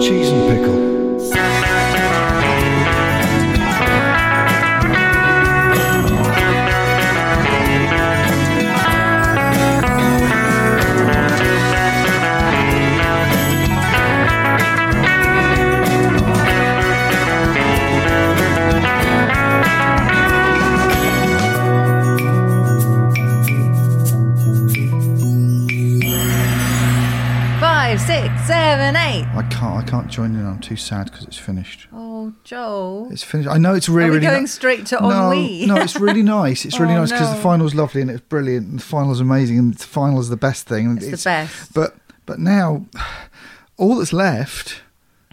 Cheese and pickle. Can't. I can't join in. I'm too sad because it's finished. Oh, Joel. It's finished. I know it's really, Are we really going ni- straight to no, ennui? no, it's really nice. It's really Oh, nice because no. the final's lovely and it's brilliant. And the final's amazing and the final's the best thing. And It's the best. But but now, all that's left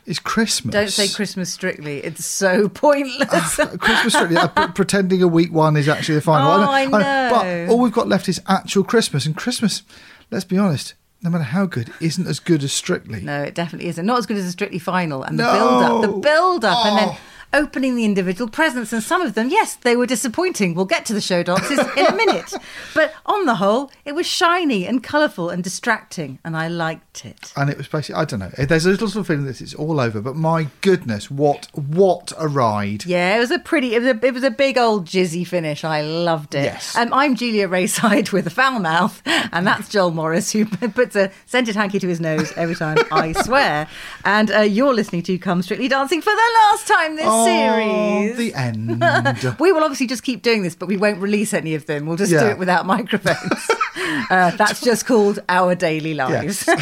is Christmas. Don't say Christmas strictly. It's so pointless. Christmas strictly, uh, pretending a week one is actually the final. Oh, I But know. all we've got left is actual Christmas, and Christmas, let's be honest, no matter how good, isn't as good as Strictly. no, it definitely isn't. Not as good as a strictly final. And the No. build up, the build up, and then Oh. Opening the individual presents. And some of them, yes, they were disappointing. We'll get to the show dances in a minute. But on the whole, it was shiny and colourful and distracting, and I liked it. And it was basically, I don't know. There's a little sort of feeling that it's all over, but my goodness, what what a ride! Yeah, it was a pretty, it was a, it was a big old jizzy finish. I loved it. Yes. Um, I'm Julia Raeside with a foul mouth, and that's Joel Morris who puts a scented hanky to his nose every time I swear. And uh, you're listening to Come Strictly Dancing for the last time this Oh, series. the end. we will obviously just keep doing this, but we won't release any of them. We'll just do it without microphones. uh, that's just called our daily lives.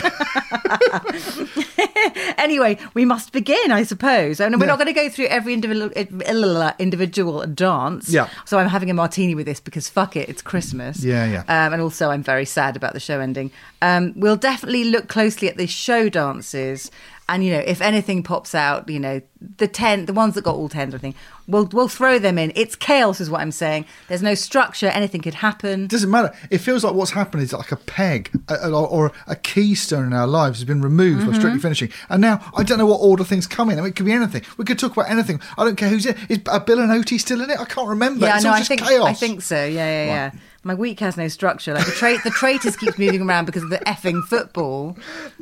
anyway, we must begin, I suppose. And we're Yeah. not going to go through every individual individual dance. Yeah. So I'm having a martini with this because fuck it, it's Christmas. Yeah, yeah. Um, and also, I'm very sad about the show ending. Um, we'll definitely look closely at the show dances. And you know, if anything pops out, you know, the ten, the ones that got all tens, I think, we'll we'll throw them in. It's chaos, is what I'm saying. There's no structure. Anything could happen. doesn't matter. It feels like what's happened is like a peg a- a- or a keystone in our lives has been removed Mm-hmm. by strictly finishing. And now I don't know what order things come in. I mean, it could be anything. We could talk about anything. I don't care who's in. Is Bill and Oti's still in it? I can't remember. Yeah, it's no, I just think chaos. I think so. Yeah, yeah, yeah. My week has no structure. Like the trait, the traitors keeps moving around because of the effing football.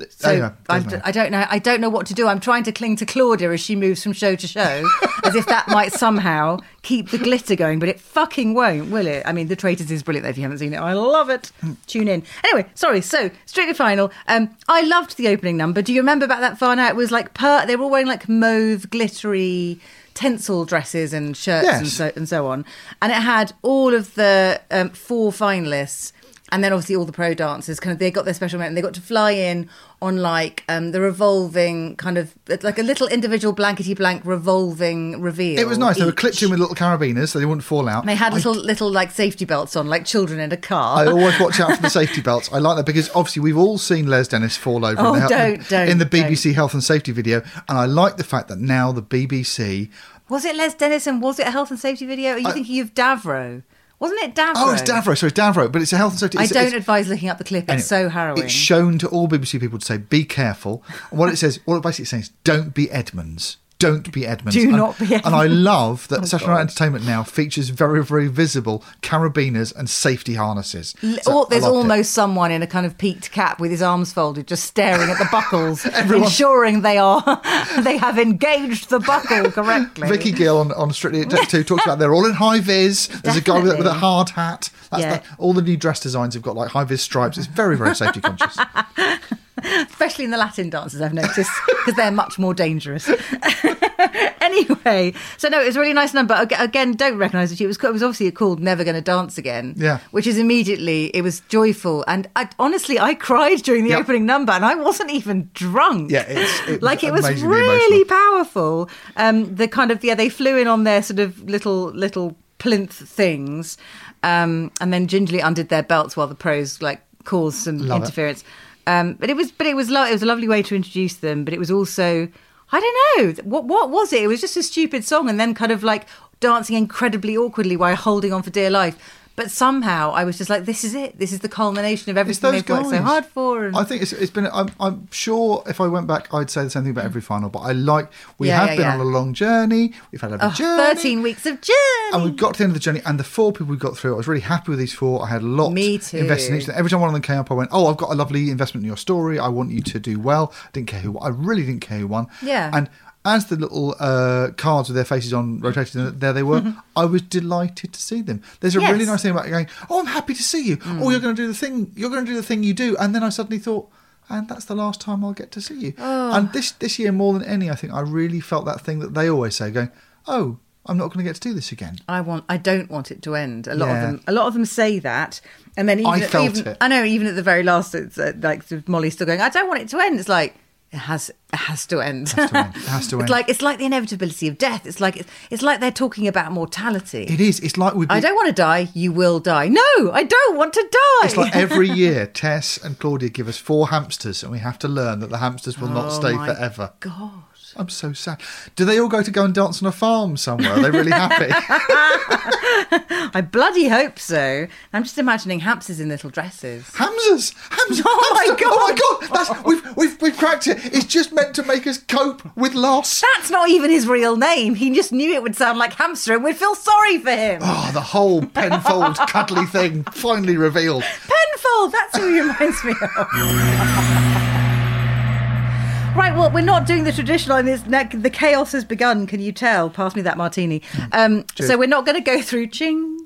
So Oh, yeah, I? I don't know. I don't know what to do. I'm trying to cling to Claudia as she moves from show to show, as if that might somehow keep the glitter going. But it fucking won't, will it? I mean, the traitors is brilliant. Though, if you haven't seen it, I love it. Tune in. Anyway, sorry. So strictly final. Um, I loved the opening number. Do you remember about that far now? It was like per. They were all wearing like mauve, glittery tinsel dresses and shirts and so and so on. And it had all of the um, four finalists, and then obviously all the pro dancers. Kind of, they got their special moment. They got to fly in on like um, the revolving kind of like a little individual blankety blank revolving reveal. It was nice. They were clipped in with little carabiners so they wouldn't fall out. And They had I little little like safety belts on, like children in a car. I always watch out for the safety belts. I like that because obviously we've all seen Les Dennis fall over Oh, in, the, don't, don't, in the BBC don't. health and safety video, and I like the fact that now the BBC. Was it Les Dennison? Was it a health and safety video? Are you I- thinking of Davro? Wasn't it Davro? Oh, it's Davro. Sorry, it's Davro, but it's a health and safety. I it's- don't it's- advise looking up the clip. It's so harrowing. It's shown to all BBC people to say, "Be careful." And what it says, what it basically says, "Don't be Edmonds." Don't be Edmonds. Do and, not be And I love that Oh, Saturday Night Entertainment now features very, very visible carabiners and safety harnesses. So oh, or there's loved it. almost someone in a kind of peaked cap with his arms folded, just staring at the buckles, ensuring they are they have engaged the buckle correctly. Vicky Gill on, on Strictly Take Two talks about they're all in high vis. There's a guy with, a- with a hard hat. That's Yeah. the, all the new dress designs have got like high vis stripes. It's very, very safety conscious. Especially in the Latin dances, I've noticed, because they're much more dangerous. anyway, so no, it was a really nice number. Again, don't recognise it. It was, it was obviously called "Never Gonna Dance Again." Yeah. which is immediately it was joyful, and I, honestly, I cried during the Yeah. opening number, and I wasn't even drunk. Yeah, it like it was really emotional. powerful. Um, the kind of yeah, they flew in on their sort of little little plinth things, um, and then gingerly undid their belts while the pros like caused some Love it. Um, but it was, but it was, lo- it was a lovely way to introduce them. But it was also, I don't know, what what was it? It was just a stupid song, and then kind of like dancing incredibly awkwardly while holding on for dear life. But somehow I was just like, this is it. This is the culmination of everything they've worked so hard for. And I think it's, it's been. I'm, I'm sure if I went back, I'd say the same thing about every final. But I like. We Yeah, have yeah, been yeah. on a long journey. We've had a Oh, journey. 13 weeks of journey. And we got to the end of the journey, and the four people we got through, I was really happy with these four. I had a lot Me too. invested in each. of them. Every time one of them came up, I went, "Oh, I've got a lovely investment in your story. I want you to do well." I Didn't care who. I really didn't care who won. Yeah. And as the little uh, cards with their faces on rotated, and there they were. I was delighted to see them. There's a really nice thing about going, "Oh, I'm happy to see you." Oh, you're going to do the thing. You're going to do the thing you do, and then I suddenly thought. And that's the last time I'll get to see you. And this this year, more than any, I think I really felt that thing that they always say, going, "Oh, I'm not going to get to do this again." I want. I don't want it to end. A lot Yeah. of them. A lot of them say that, and then even I felt even- it. I know. Even at the very last, it's uh, like Molly's still going. I don't want it to end. It's like it has. It has to end. has to end. It has to it's end. like it's like the inevitability of death. It's like it's like they're talking about mortality. It is. It's like we. I don't want to die. You will die. No, I don't want to die. It's like every year, Tess and Claudia give us four hamsters, and we have to learn that the hamsters will not Oh stay my forever. God. I'm so sad. Do they all go to go and dance on a farm somewhere? Are they really happy? I bloody hope so. I'm just imagining hamsters in little dresses. Hamsters! Hamsters! Oh, oh my god! Oh my god! That's, we've, we've, we've cracked it. It's just meant to make us cope with loss. That's not even his real name. He just knew it would sound like hamster and we'd feel sorry for him. Oh, the whole Penfold cuddly thing finally revealed. Penfold, that's who he reminds me of. Right, well, we're not doing the traditional. I mean, it's the chaos has begun. Can you tell? Pass me that martini. Um, so we're not going to go through ching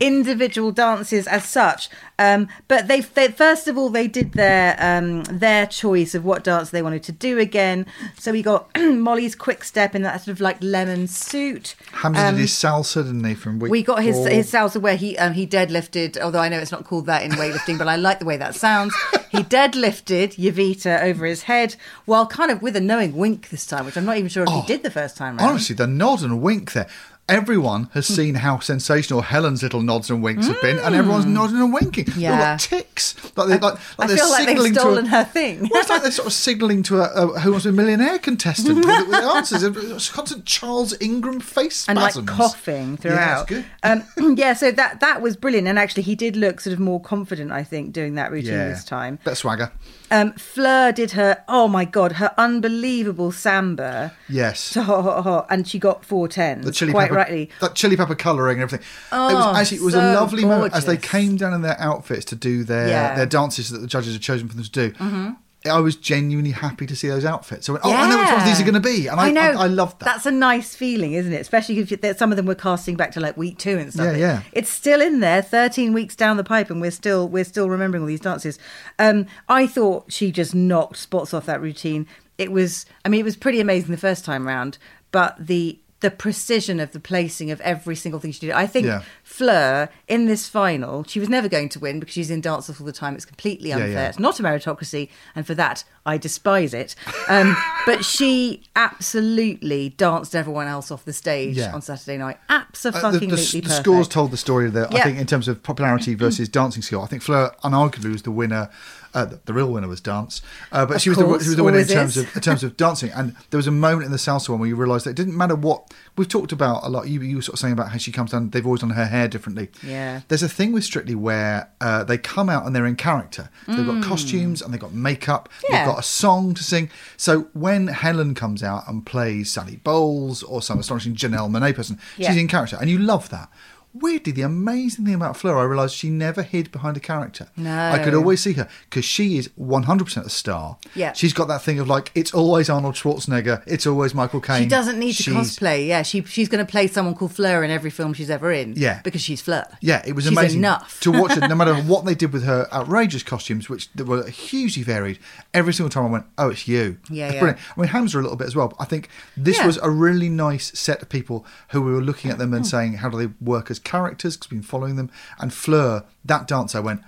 individual dances as such. Um, but they, they first of all they did their um, their choice of what dance they wanted to do again. So we got Molly's quick step in that sort of like lemon suit. Hamza Um, did his salsa, didn't he, from week we got his four? his salsa where he um, he deadlifted. Although I know it's not called that in weightlifting, but I like the way that sounds. He deadlifted Yavita over his head, while kind of with a knowing wink this time, which I'm not even sure if he did the first time round. Honestly, the nod and wink there. Everyone has Hmm. seen how sensational Helen's little nods and winks have been, and everyone's nodding and winking. Hmm. Yeah. got ticks. Like, they, like, like I they're feel like they've signalling stolen to a, her thing. Well, it's like they're sort of signalling to a, a Who Wants to Be a Millionaire contestant with, with the answers. It's constant Charles Ingram face spasms and like coughing Yeah, throughout. good. Um, yeah, so that that was brilliant, and actually he did look sort of more confident. I think doing that routine Yeah. this time. Bit swagger. Um, Fleur did her oh my god her unbelievable samba, Yes. to ho, ho, ho, and she got four tens the chili quite pepper, rightly. that chili pepper colouring and everything. it Oh, was actually it was a so lovely moment as they came down in their outfits to do their Yeah. Mm-hmm. their dances that the judges had chosen for them to do. I was genuinely happy to see those outfits. I went, oh, I know which ones these are going to be, and I, know. I, I loved that. That's a nice feeling, isn't it? Especially if you, some of them were casting back to like week two and stuff. Yeah, yeah. It's still in there, thirteen weeks down the pipe, and we're still we're still remembering all these dances. Um, I thought she just knocked spots off that routine. It was, I mean, it was pretty amazing the first time round, but the the precision of the placing of every single thing she did. I think Yeah. Fleur in this final, she was never going to win because she's in dance all the time. It's completely unfair. yeah. It's not a meritocracy, and for that I despise it. Um, but she absolutely danced everyone else off the stage Yeah. on Saturday night. Uh, Absolutely the, the, perfect. the scores told the story there. I think in terms of popularity versus dancing skill, I think Fleur unarguably was the winner. Uh, the, the real winner was dance, uh, but she was the she was the winner in terms is. of in terms of dancing. And there was a moment in the salsa one where you realised that it didn't matter what we've talked about a lot. You, you were sort of saying about how she comes down. They've always done her hair differently. Yeah. There's a thing with Strictly where uh, they come out and they're in character. They've got costumes and they've got makeup. Mm. Yeah. They've got a song to sing. So when Helen comes out and plays Sally Bowles or some astonishing Janelle Monáe person, Yeah. she's in character, and you love that. Weirdly, the amazing thing about Fleur, I realised she never hid behind a character. No. I could always see her because she is 100% a star. Yeah. She's got that thing of like, it's always Arnold Schwarzenegger, it's always Michael Caine. She doesn't need to cosplay. Yeah, she she's going to play someone called Fleur in every film she's ever in. Yeah. because she's Fleur. Yeah, it was She's amazing enough to watch it. No matter what they did with her outrageous costumes, which were hugely varied, every single time I went, "Oh, it's you." Yeah, yeah. brilliant. I mean, Hamza a little bit as well. But I think this Yeah. was a really nice set of people who we were looking at them and hmm. saying, "How do they work as characters?" Because we've been following them. And Fleur, that dance, I went,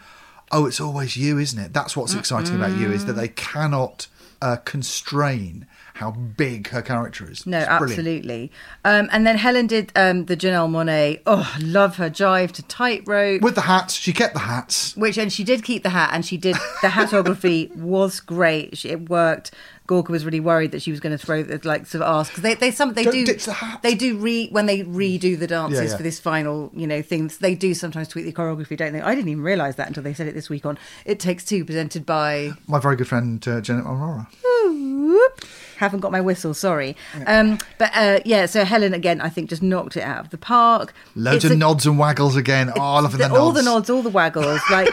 "Oh, it's always you, isn't it?" That's what's exciting about you is that they cannot uh, constrain how big her character is. No, It's absolutely. Um, and then Helen did um, the Janelle Monáe. Oh, love her jive to tightrope. With the hats, she kept the hats. Which and she did keep the hat, and she did the hatography was great. She, it worked. Gorka was really worried that she was going to throw the like sort of ask because they they some they Don't do the they do re when they redo the dances Yeah, yeah. for this final you know things they do sometimes tweak the choreography don't they? I didn't even realise that until they said it this week on It Takes Two presented by My very good friend uh, Janette Manrara. Whoop. Haven't got my whistle, sorry. Um, but uh, yeah, so Helen again, I think just knocked it out of the park. Loads It's of a- nods and waggles again. Oh, I love the, the- nods. all the nods, all the waggles. Like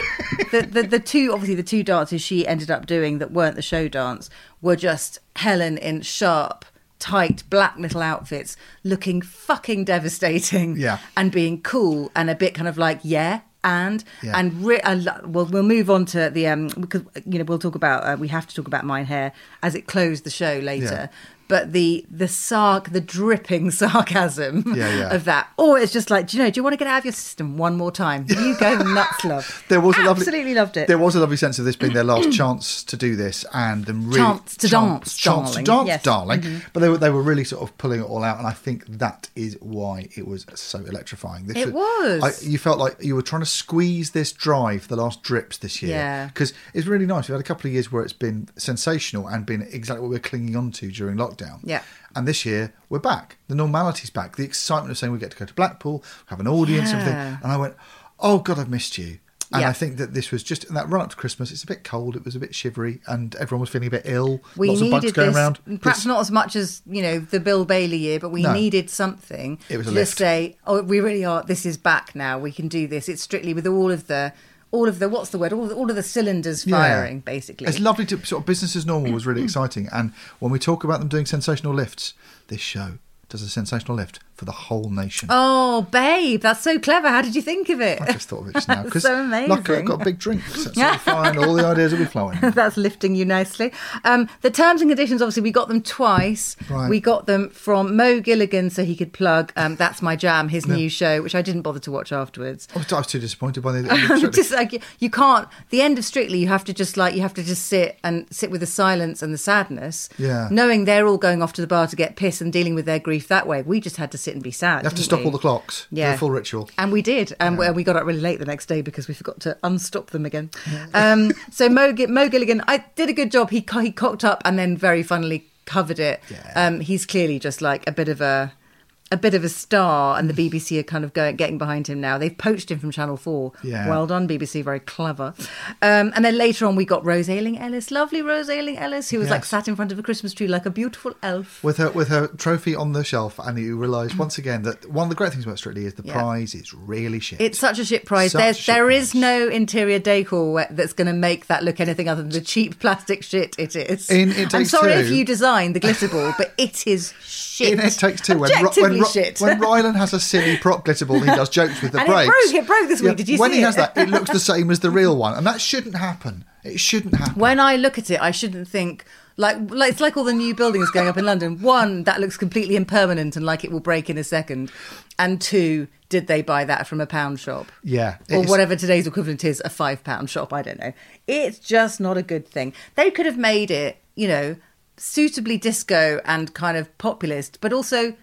the, the the two, obviously the two dances she ended up doing that weren't the show dance were just Helen in sharp, tight black little outfits, looking fucking devastating. Yeah. and being cool and a bit kind of like yeah. And Yeah. and re- lo- well, we'll move on to the um because you know we'll talk about uh, we have to talk about Mein Herr as it closed the show later. Yeah. But the the sarc the dripping sarcasm Yeah, yeah. of that. Or it's just like, do you know, do you want to get out of your system one more time? You go nuts, love. There was a lovely, absolutely loved it. There was a lovely sense of this being their last chance to do this, and them really Chance to dance, chance to dance, Yes. darling. Mhm. But they were they were really sort of pulling it all out, and I think that is why it was so electrifying. This It was. I, you felt like you were trying to squeeze this dry for the last drips this year. Yeah. because it's really nice. We've had a couple of years where it's been sensational and been exactly what we're clinging on to during lockdown. Yeah. And this year we're back. The normality's back. The excitement of saying we get to go to Blackpool, have an audience, and everything. And I went, oh God, I've missed you. And Yeah. I think that this was just that run up to Christmas. It's a bit cold. It was a bit shivery, and everyone was feeling a bit ill. we Lots of bugs needed going this, around. perhaps not as much as you know the Bill Bailey year, but we No. needed something It was a to just lift. say, "Oh, we really are. This is back now. We can do this." It's strictly with all of the, all of the what's the word? All, all of the cylinders Yeah. firing, basically. It's lovely to sort of business as normal was really exciting. And when we talk about them doing sensational lifts, this show does a sensational lift for the whole nation. Oh, babe, that's so clever. How did you think of it? I just thought of it just now That's so amazing. luckily I've got a big drink. So it's all fine. All the ideas will be flowing. That's lifting you nicely. Um, the terms and conditions, obviously, we got them twice. Right. We got them from Mo Gilligan, so he could plug um, "That's My Jam," his new show, which I didn't bother to watch afterwards. I was, I was too disappointed by the end of Strictly. just like you- you can't. The end of Strictly, you have to just like you have to just sit and sit with the silence and the sadness. Yeah. knowing they're all going off to the bar to get piss and dealing with their grief that way. We just had to sit and be sad. You have to stop we? all the clocks. Yeah. The full ritual. And we did. And we- we got up really late the next day because we forgot to unstop them again. Um, so Mo, Mo Gilligan, I did a good job. He, he cocked up and then very funnily covered it. Yeah. Um, he's clearly just like a bit of a a bit of a star, and the BBC are kind of going getting behind him now. They've poached him from Channel Four. Yeah. Well done, BBC. Very clever. Um, and then later on, we got Rose Ayling-Ellis, lovely Rose Ayling-Ellis, who was like sat in front of a Christmas tree like a beautiful elf. With her with her trophy on the shelf, and you realise once again that one of the great things about Strictly is the Yeah. prize is really shit. It's such a shit prize. Such There's shit there is prize. no interior decor that's going to make that look anything other than the cheap plastic shit it is. In It I'm sorry if you designed the glitter ball, but it is shit. In It Takes Two, when, Ro- when, Ro- shit. when Rylan has a silly prop glitter ball, he does jokes with the And it broke- it broke this week. Did you see when see he has that, it looks the same as the real one, and that shouldn't happen. It shouldn't happen. when I look at it, I shouldn't think like, like it's like all the new buildings going up in London. One, that looks completely impermanent and like it will break in a second. And two, did they buy that from a pound shop? yeah, or whatever today's equivalent is, a five pound shop. I don't know. It's just not a good thing. They could have made it, you know, suitably disco and kind of populist, but also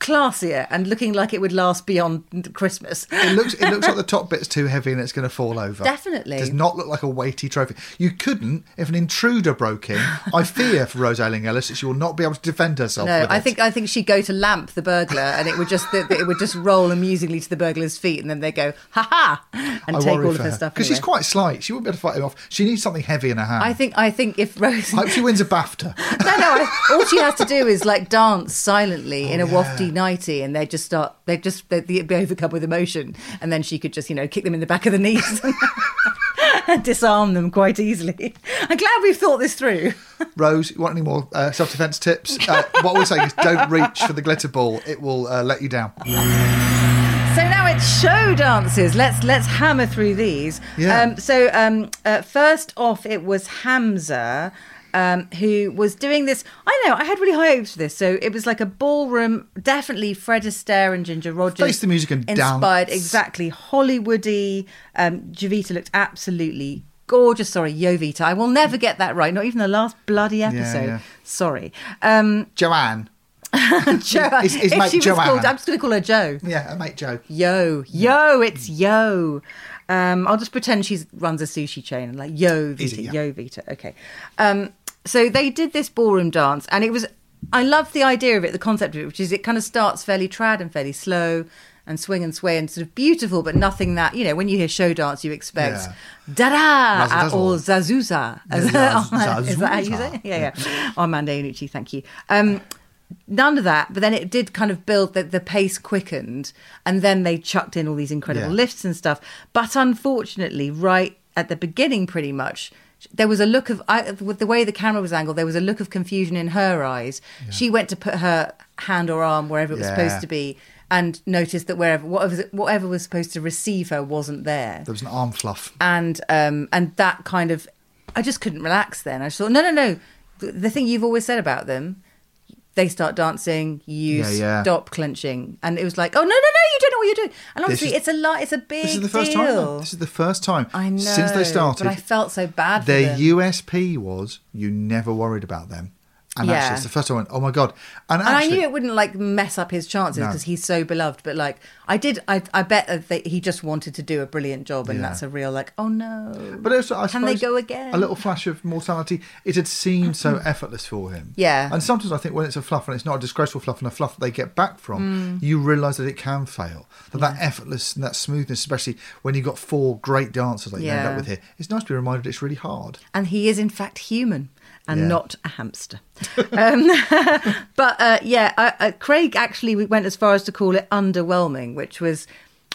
classier and looking like it would last beyond Christmas. It looks it looks like the top bit's too heavy and it's going to fall over. Definitely. It does not look like a weighty trophy. You couldn't if an intruder broke in. I fear for Rose Ayling-Ellis that she will not be able to defend herself. No, I think I think she'd go to lamp the burglar, and it would just it would just roll amusingly to the burglar's feet, and then they go ha ha, and I take all of her her. stuff. because she's quite slight. She wouldn't be able to fight him off. She needs something heavy in her hand. I think I think if Rose I hope she wins a BAFTA. no, no. I- All she has to do is like dance silently in a Oh, yeah. wafty nighty, and they just start. They just they'd be overcome with emotion, and then she could just you know kick them in the back of the knees and disarm them quite easily. I'm glad we've thought this through. Rose, you want any more uh, self defense tips? Uh, what we're saying is don't reach for the glitter ball. It will uh, let you down. So now it's show dances. Let's let's hammer through these. Yeah. Um, so um, uh, first off, it was Hamza. Um, who was doing this? I know I had really high hopes for this. So it was like a ballroom, definitely Fred Astaire and Ginger Rogers. Face the music and down inspired dance. exactly Hollywoody. Um, Javita looked absolutely gorgeous. Sorry, Jowita. I will never get that right. Not even the last bloody episode. yeah. Sorry. Um, Joanne. Jo, It's- it's if mate she was Joanne. called, I'm just going to call her Joe. Yeah, mate Joe. Yo, yo, it's yo. Um, I'll just pretend she runs a sushi chain and like yo Vita, it? Yeah. yo Vita. Okay. Um, so they did this ballroom dance, and it was. I love the idea of it, the concept of it, which is it kind of starts fairly trad and fairly slow, and swing and sway and sort of beautiful, but nothing that you know when you hear show dance, you expect Yeah. da da or zazuza. Is that how you say? it? Yeah, yeah. Armando Iannucci, thank you. Um, none of that, but then it did kind of build the, the pace quickened, and then they chucked in all these incredible Yeah. lifts and stuff. But unfortunately, right at the beginning, pretty much. There was a look of, I, with the way the camera was angled, there was a look of confusion in her eyes. She went to put her hand or arm wherever it was Yeah. supposed to be, and noticed that wherever whatever, whatever was supposed to receive her wasn't there There was an arm fluff. and um and that kind of i just couldn't relax then i just thought no no no the thing you've always said about them they start dancing you Yeah, yeah. stop clenching and it was like oh no no no you don't know what you're doing and honestly, is- it's a lot it's a big This is the first deal. time. This is the first time i know since they started. but i felt so bad for their. USP was you never worried about them. And Yeah. actually, it's the first time I went, oh my god! And, and I knew it wouldn't like mess up his chances No. because he's so beloved. But like, I did, I, I bet that he just wanted to do a brilliant job, and Yeah. that's a real like, oh no. But also, I Can they go again? A little flash of mortality. It had seemed so effortless for him. Yeah. And sometimes I think when it's a fluff and it's not a disgraceful fluff and a fluff that they get back from, Mm. you realise that it can fail. That that effortless and that smoothness, especially when you've got four great dancers like you end up with here, it's nice to be reminded it's really hard. and he is in fact human and Yeah. not a hamster. um, but uh, yeah, I, uh, Craig actually went as far as to call it underwhelming, which was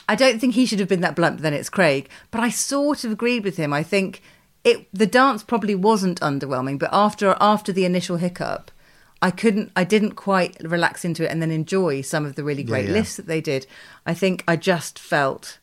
I don't think he should have been that blunt. But then it's Craig, but I sort of agreed with him. I think it the dance probably wasn't underwhelming, but after after the initial hiccup. I couldn't, I didn't quite relax into it and then enjoy some of the really great yeah. lifts that they did. I think I just felt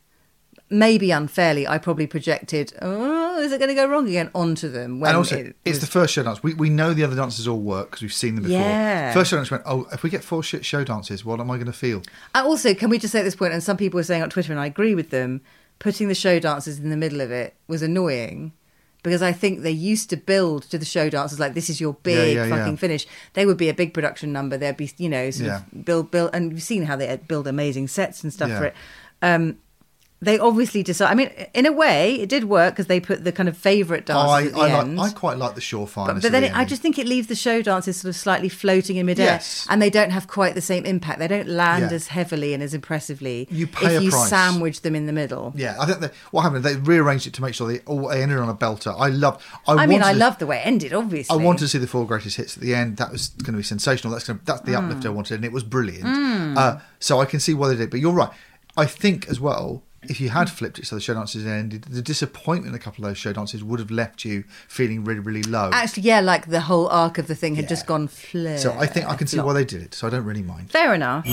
maybe unfairly, I probably projected, oh, is it going to go wrong again onto them? When and also, it it's was- the first show dance. We, we know the other dances all work because we've seen them before. Yeah. First show dance went, oh, if we get four shit show dances, what am I going to feel? And also, can we just say at this point, and some people were saying on Twitter, and I agree with them, putting the show dances in the middle of it was annoying. Because I think they used to build to the show dancers like this is your big yeah, yeah. fucking finish. They would be a big production number. There'd be you know sort Yeah. of build build, and we've seen how they build amazing sets and stuff Yeah. for it. Um, they obviously decide. I mean, in a way, it did work because they put the kind of favourite Oh, I, at the I, end. like, I quite like the surefire. But, but then it, I just think it leaves the show dances sort of slightly floating in midair, Yes. and they don't have quite the same impact. They don't land Yeah. as heavily and as impressively You pay if a you price. sandwich them in the middle. Yeah, I think that what happened. They rearranged it to make sure they all ended on a belter. I loved. I, I, mean, I love the way it ended. Obviously, I wanted to see the four greatest hits at the end. That was going to be sensational. That's to, that's the Hmm. uplift I wanted, and it was brilliant. Uh, so I can see why they did. But you're right. I think as well, if you had flipped it so the show dances ended, the disappointment in a couple of those show dances would have left you feeling really, really low. Actually, yeah, like the whole arc of the thing had Yeah. just gone flare. so I think I can see why they did it. So I don't really mind. Fair enough.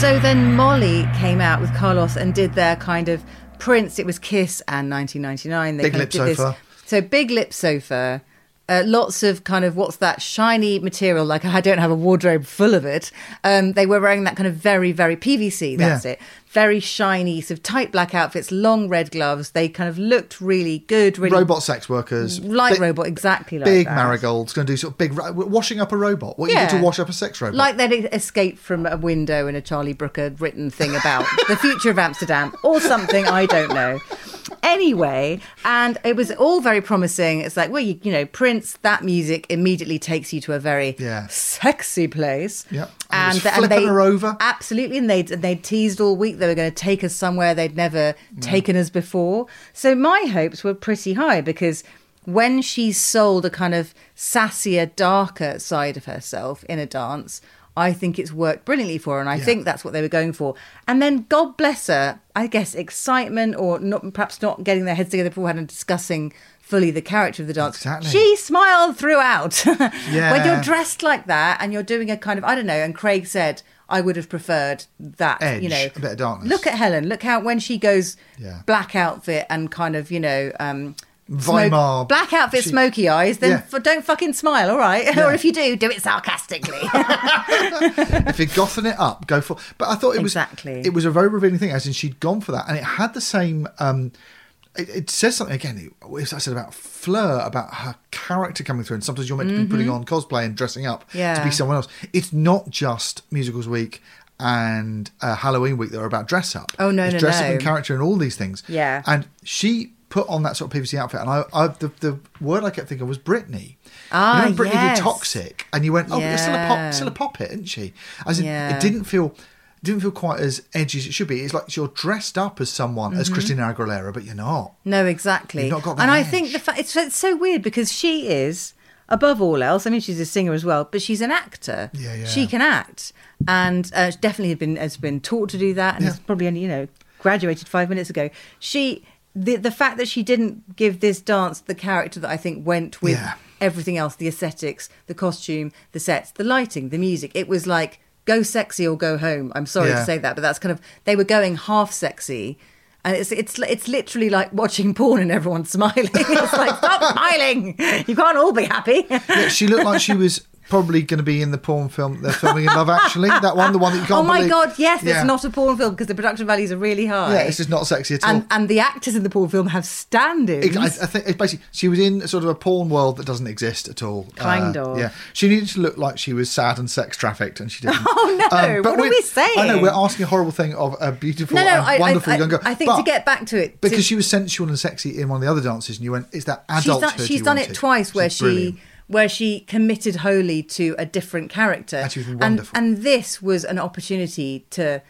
So then Molly came out with Carlos and did their kind of Prince. It was Kiss and 1999. They Big lip sofa. This, so big lip sofa. Uh, lots of kind of what's that shiny material? Like I don't have a wardrobe full of it. Um, they were wearing that kind of very, very PVC. That's Yeah. it. Very shiny, sort of tight black outfits, long red gloves. They kind of looked really good. Really Robot sex workers, like big, robot, exactly like big that. marigolds, going to do sort of big washing up a robot. What you do to wash up a sex robot? Like they'd escaped from a window in a Charlie Brooker written thing about the future of Amsterdam or something, I don't know. Anyway, and it was all very promising. It's like, well, you, you know, Prince, that music immediately takes you to a very Yeah. sexy place. Yep. And was and flipping her over. Absolutely. And they'd, they'd teased all week they were going to take us somewhere they'd never taken us before. So my hopes were pretty high because when she sold a kind of sassier, darker side of herself in a dance, I think it's worked brilliantly for her. And I Yeah. think that's what they were going for. And then, God bless her, I guess excitement or not, perhaps not getting their heads together beforehand and discussing fully the character of the dance. Exactly. She smiled throughout. yeah. when you're dressed like that and you're doing a kind of, I don't know, and Craig said, I would have preferred that, Edge, you know, a bit of darkness. Look at Helen. Look how when she goes Yeah. black outfit and kind of, you know, um, Weimar, black outfit, she- smoky eyes. Then Yeah. f- don't fucking smile, all right? Yeah. or if you do, do it sarcastically. if you're gothing it up, go for. But I thought it was Exactly. It was a very revealing thing, as in she'd gone for that, and it had the same. Um, it, it says something again. it- As I said about Fleur, about her character coming through, and sometimes you're meant to be putting on cosplay and dressing up to be someone else. It's not just musicals week and uh, Halloween week that are about dress up. Oh, no, it's no, dress up no. and character and all these things. Yeah. and she put on that sort of PVC outfit, and I, I the, the word I kept thinking of was Britney. Ah, you know, Britney yes. did Toxic, and you went, oh, it's still a Yeah. pop, still a pop hit, isn't she? As in, Yeah. it didn't feel. Didn't feel quite as edgy as it should be. It's like you're dressed up as someone, Mm-hmm. as Christina Aguilera, but you're not. No, exactly. You've not got that and I think the fa- it's, it's so weird because she is above all else. I mean, she's a singer as well, but she's an actor. Yeah, yeah. She can act, and uh, definitely has been has been taught to do that, and Yeah. has probably only you know graduated five minutes ago. She the the fact that she didn't give this dance the character that I think went with Yeah. everything else the aesthetics, the costume, the sets, the lighting, the music. It was like go sexy or go home. I'm sorry Yeah. to say that, but that's kind of they were going half sexy. And it's it's it's literally like watching porn and everyone's smiling. It's like stop smiling. You can't all be happy. Yeah, she looked like she was probably going to be in the porn film they're filming in Love Actually. That one, the one that you can't oh my believe. god, yes, Yeah. it's not a porn film because the production values are really high. Yeah, it's just not sexy at all. and and the actors in the porn film have stand-ins. It- I, I think it's basically she was in sort of a porn world that doesn't exist at all. Kind Uh, of. Yeah, she needed to look like she was sad and sex trafficked, and she didn't. Oh, no, what are we- saying? I know we're asking a horrible thing of a beautiful no, no, and I, wonderful I, young girl. I think to get back to it, to- because she was sensual and sexy in one of the other dances, and you went, "Is that she's done, she's done it twice where She's she. Where she committed wholly to a different character And was wonderful. and this was an opportunity to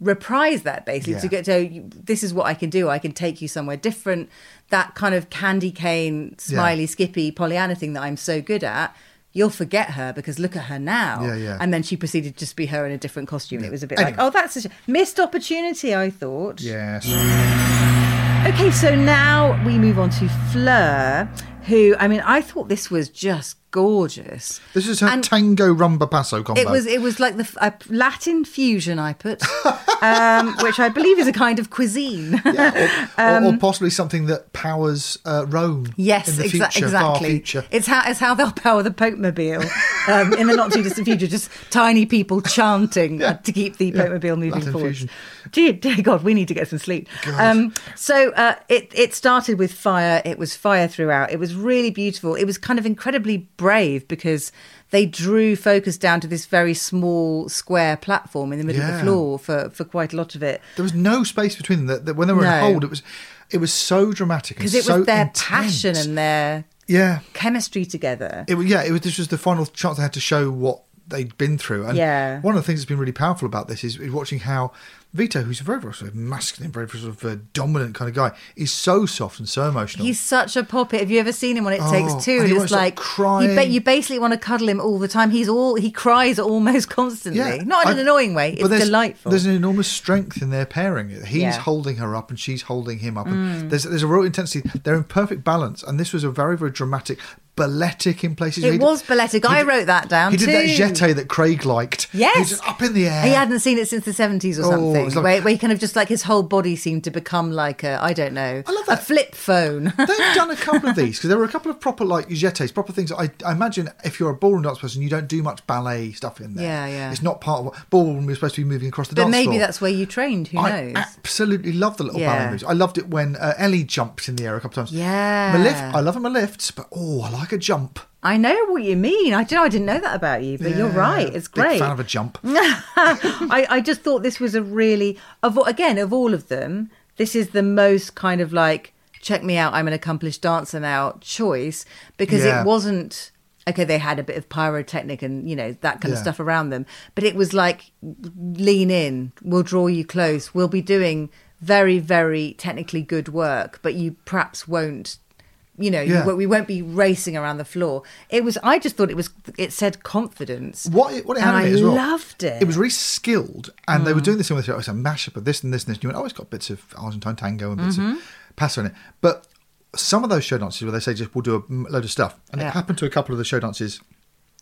reprise that basically Yeah. to get to oh, this is what i can do i can take you somewhere different that kind of candy cane smiley skippy pollyanna thing that i'm so good at you'll forget her because look at her now Yeah, yeah. and then she proceeded to just be her in a different costume it was a bit Anyway. like oh that's a missed opportunity i thought Yes. Okay, so now we move on to Fleur, who I mean, I thought this was just gorgeous. This is her And tango rumba paso combo. It was it was like the a Latin fusion I put, um, which I believe is a kind of cuisine. Yeah, or, or, or possibly something that powers uh, Rome. Um, Yes, in the exa- future, exactly. future. It's how it's how they'll power the Pope Mobile um, in the not too distant future. Just tiny people chanting uh, to keep the Pope Mobile moving Latin forward. fusion. Dear, dear God, we need to get some sleep. Um, so uh, it it started with fire. It was fire throughout. It was really beautiful. It was kind of incredibly brave because they drew focus down to this very small square platform in the middle of the floor for for quite a lot of it. There was no space between them. That, when they were No. in hold, it was it was so dramatic Because it was so their intense. passion and their yeah, chemistry together. it was yeah. It was this was the final chance they had to show what they'd been through. And Yeah. one of the things that's been really powerful about this is, is watching how Vito, who's a very, very sort of masculine, very, very sort of uh, dominant kind of guy, is so soft and so emotional. He's such a puppet. Have you ever seen him when it Oh, takes two? and And, it's like crying. You, ba- you basically want to cuddle him all the time. He's all he cries almost constantly. Yeah, Not in an I- annoying way. It's there's, delightful. There's an enormous strength in their pairing. He's Yeah. Mm. holding her up and she's holding him up. And there's there's a real intensity. They're in perfect balance. And this was a very very dramatic, balletic in places. It He did- was balletic. I did- wrote that down He did that jeté that Craig liked. Yes. Up in the air. he hadn't seen it since the seventies or Oh, something, like- where, where he kind of just like his whole body seemed to become like a I don't know, I love that. a flip phone. They've done a couple of these because there were a couple of proper like jetés, proper things. I, I imagine if you're a ballroom dance person, you don't do much ballet stuff in there. Yeah, yeah. It's not part of what ballroom. You're supposed to be moving across the but dance maybe floor. that's where you trained. Who knows? I knows? absolutely love the little Yeah. ballet moves. I loved it when uh, Ellie jumped in the air a couple of times. Yeah. my lift. I love my lifts, but oh, I like a jump. I know what you mean. I do. I didn't know that about you, but you're right. It's great. Big fan of a jump. I, I just thought this was a really of again of all of them, this is the most kind of like check me out, I'm an accomplished dancer now choice because Yeah. it wasn't okay. They had a bit of pyrotechnic and you know that kind of stuff around them, but it was like lean in, we'll draw you close, we'll be doing very very technically good work, but you perhaps won't. You know, Yeah. won't- we won't be racing around the floor. It was. I just thought it was. It said confidence. What it, what it had And I as well. loved it. Mm. It was really skilled, and they were doing this thing with it. Was a mashup of this and this and this. And you went, oh, it's got bits of Argentine tango and bits Mm-hmm. of paso in it. But some of those show dances where they say just we'll do a load of stuff, and Yeah. it happened to a couple of the show dances.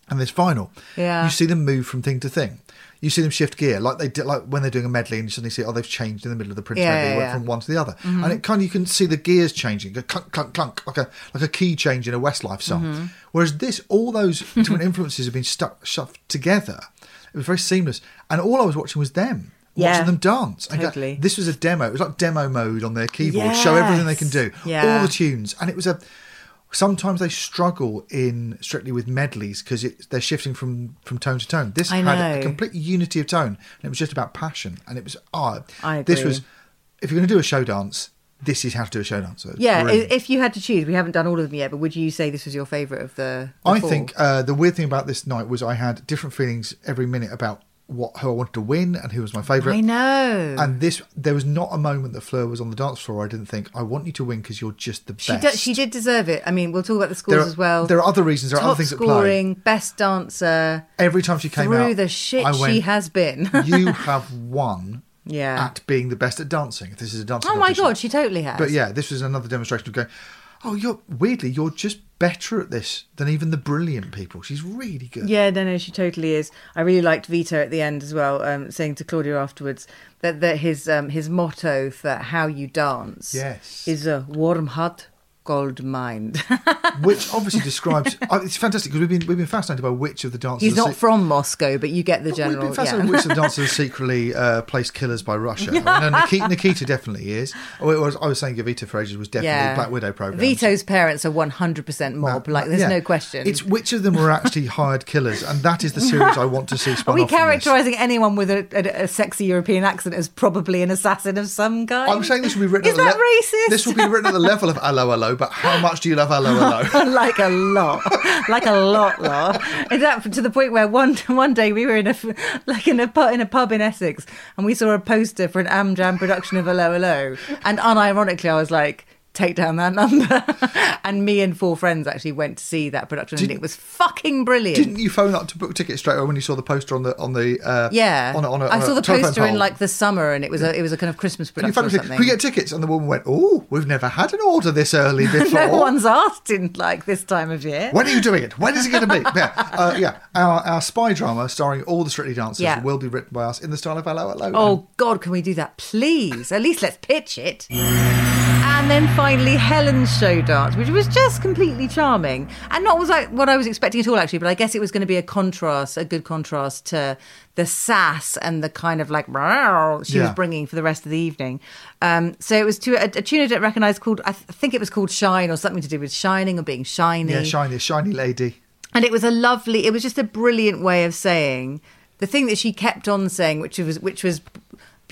And this final, Yeah. you see them move from thing to thing. You see them shift gear, like they did, like when they're doing a medley, and you suddenly see, oh, they've changed in the middle of the Prince Yeah, medley, yeah, went yeah. Mm-hmm. from one to the other, and it kind of you can see the gears changing, go clunk, clunk, clunk, like a like a key change in a Westlife song. Mm-hmm. Whereas this, all those different influences have been stuck shoved together. It was very seamless, and all I was watching was them. Watching them dance. And go- Totally. this was a demo. It was like demo mode on their keyboard. Show everything they can do. Yeah. All the tunes, and it was a. Sometimes they struggle in strictly with medleys because they're shifting from from tone to tone. This I had a complete unity of tone, and it was just about passion. And it was ah, I this was if you're going to do a show dance, this is how to do a show dance. So Yeah, brilliant. if you had to choose, we haven't done all of them yet, but would you say this was your favourite of the? the I four? think uh, the weird thing about this night was I had different feelings every minute about what who I wanted to win and who was my favourite. I know. And this, there was not a moment that Fleur was on the dance floor. I didn't think I want you to win because you're just the she best. did, she did deserve it. I mean, we'll talk about the scores are, as well. there are other reasons. There are other things at play. scoring, best dancer. Every time she came through out, the shit I she has been. you have won Yeah. at being the best at dancing. If this is a dance. oh my god, she totally has. But yeah, this was another demonstration of going. Oh, you're weirdly, you're just better at this than even the brilliant people. She's really good. Yeah, no, no, she totally is. I really liked Vito at the end as well, um, saying to Claudia afterwards that, that his um, his motto for how you dance Yes. is a warm heart, cold mind. which obviously describes. it's fantastic because we've been we've been fascinated by which of the dancers. He's not se- from Moscow, but you get the general. We've been fascinated yeah. which of the dancers secretly uh, placed killers by Russia. I mean, no, Nikita, Nikita definitely is. Oh, it was, I was saying Gavita for ages was definitely yeah. Black Widow program. Vito's parents are 100% mob. like, there's Yeah. no question. It's which of them were actually hired killers, and that is the series I want to see. Are we characterising anyone with a, a, a sexy European accent as probably an assassin of some kind? I'm saying this will be written. Is at the that racist? This will be written at the level of hello, hello. But how much do you love hello, hello? like a lot, like a lot, lot. To the point where one one day we were in a like in a pub in a pub in Essex, and we saw a poster for an am-dram production of Hello Hello, and unironically, I was like. Take down that number, and me and four friends actually went to see that production, and it was fucking brilliant. Didn't you phone up to book tickets straight away when you saw the poster on the on the? Uh, yeah, On a, on a, I on saw the poster in like the summer, and it was a it was a kind of Christmas And you production or phoned up and something. We get tickets?" And the woman went, "Oh, we've never had an order this early before." no one's asked in like this time of year. When are you doing it? When is it going to be? Yeah, uh, yeah. Our, our spy drama starring all the Strictly dancers Yeah. will be written by us in the style of Hello Hello. Oh God, can we do that, please? At least let's pitch it. And then finally, Helen's show dance, which was just completely charming, and not was like what I was expecting at all, actually. But I guess it was going to be a contrast, a good contrast to the sass and the kind of like she was bringing for the rest of the evening. Um, so it was to a, a tune I don't recognise called I th- think it was called Shine or something to do with shining or being shiny. yeah, shiny, shiny lady. And it was a lovely, it was just a brilliant way of saying the thing that she kept on saying, which was which was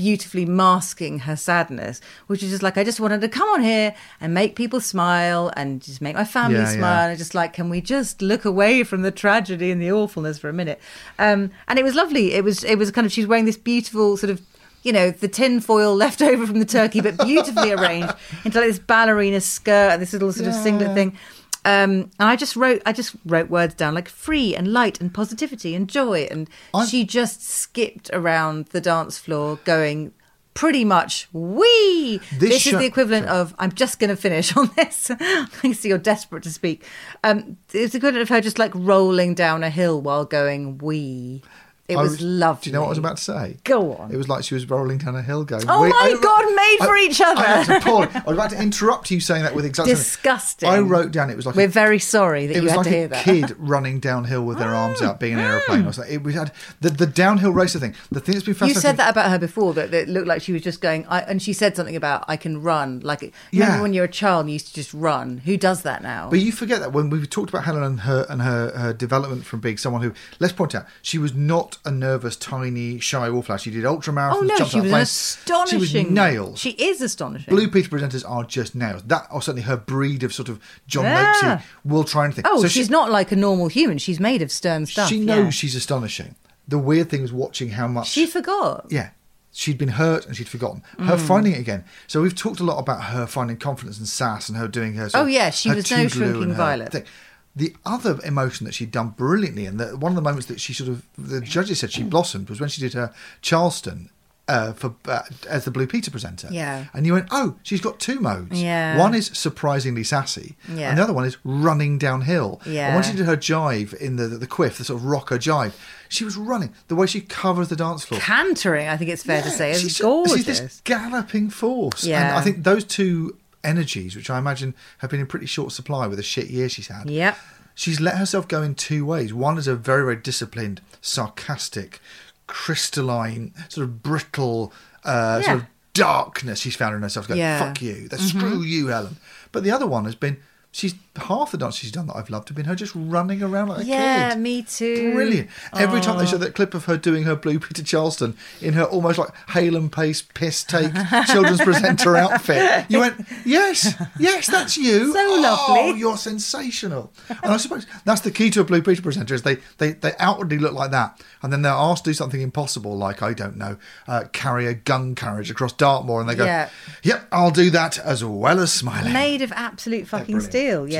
beautifully masking her sadness, which is just like I just wanted to come on here and make people smile and just make my family Yeah, smile yeah. and just like can we just look away from the tragedy and the awfulness for a minute? Um, and it was lovely. It was it was kind of she's wearing this beautiful sort of you know, the tin foil left over from the turkey, but beautifully arranged into like this ballerina skirt and this little sort of singlet thing. Um, and I just wrote, I just wrote words down like free and light and positivity and joy, and I'm- she just skipped around the dance floor, going pretty much we. This This, show- is the equivalent of I'm just going to finish on this. I see you're desperate to speak. Um, it's the equivalent of her just like rolling down a hill while going wee. It I was, lovely. Do you know what I was about to say? Go on. It was like she was rolling down a hill going. Oh "Wait, my I- God, made for each other." I, was. I was about to interrupt you saying that with exactly. Disgusting. I wrote down it was like We're a, very sorry that you was had like to hear that. It was like a kid running downhill with their arms out, being an hmm. aeroplane or something. It, we had the, the downhill racer thing. The thing that's been fascinating. You said that about her before that, that it looked like she was just going, I, and she said something about I can run. Like, remember Yeah. when you're a child, you used to just run. Who does that now? But you forget that when we talked about Helen and her and her, her development from being someone who, let's point out, she was not a nervous, tiny, shy wallflower. She did ultra marathons. oh no, she was astonishing. She was nails. She is astonishing. Blue Peter presenters are just nails. That, or certainly her breed of sort of John Yeah. Will try anything. Oh, So she's she, not like a normal human. She's made of stern stuff. She knows yeah. she's astonishing. The weird thing was watching how much She forgot. yeah, she'd been hurt and she'd forgotten. Mm. Her finding it again. So we've talked a lot about her finding confidence and sass and her doing her. sort Oh, yeah, she was no shrinking violet. thing. The other emotion that she'd done brilliantly, and the, one of the moments that she sort of the judges said she blossomed was when she did her Charleston. Uh, for uh, as the Blue Peter presenter, Yeah. and you went, oh, she's got two modes. Yeah. one is surprisingly sassy, Yeah. and the other one is running downhill. Yeah. And Yeah. when she did her jive in the the quiff, the sort of rocker jive, she was running the way she covers the dance floor. Cantering, I think it's fair to say, is she's, gorgeous. She's this galloping force. And Yeah. I think those two energies, which I imagine have been in pretty short supply with the shit year she's had. Yep. She's let herself go in two ways. One is a very, very disciplined, sarcastic, crystalline, sort of brittle, uh, Yeah. sort of darkness she's found in herself. Going, Yeah. fuck you, that screw you, Helen. But the other one has been. She's half the dance she's done that I've loved have been her just running around like a Yeah, kid. Yeah, me too. Brilliant. Every time they show that clip of her doing her Blue Peter Charleston in her almost like Hale and Pace piss take children's presenter outfit, you went, yes, yes, that's you. So Oh, lovely. you're sensational. And I suppose that's the key to a Blue Peter presenter is they, they, they outwardly look like that. And then they're asked to do something impossible, like, I don't know, uh, carry a gun carriage across Dartmoor. And they go, Yeah. yep, I'll do that as well as smiling. Made of absolute fucking steel. Yeah,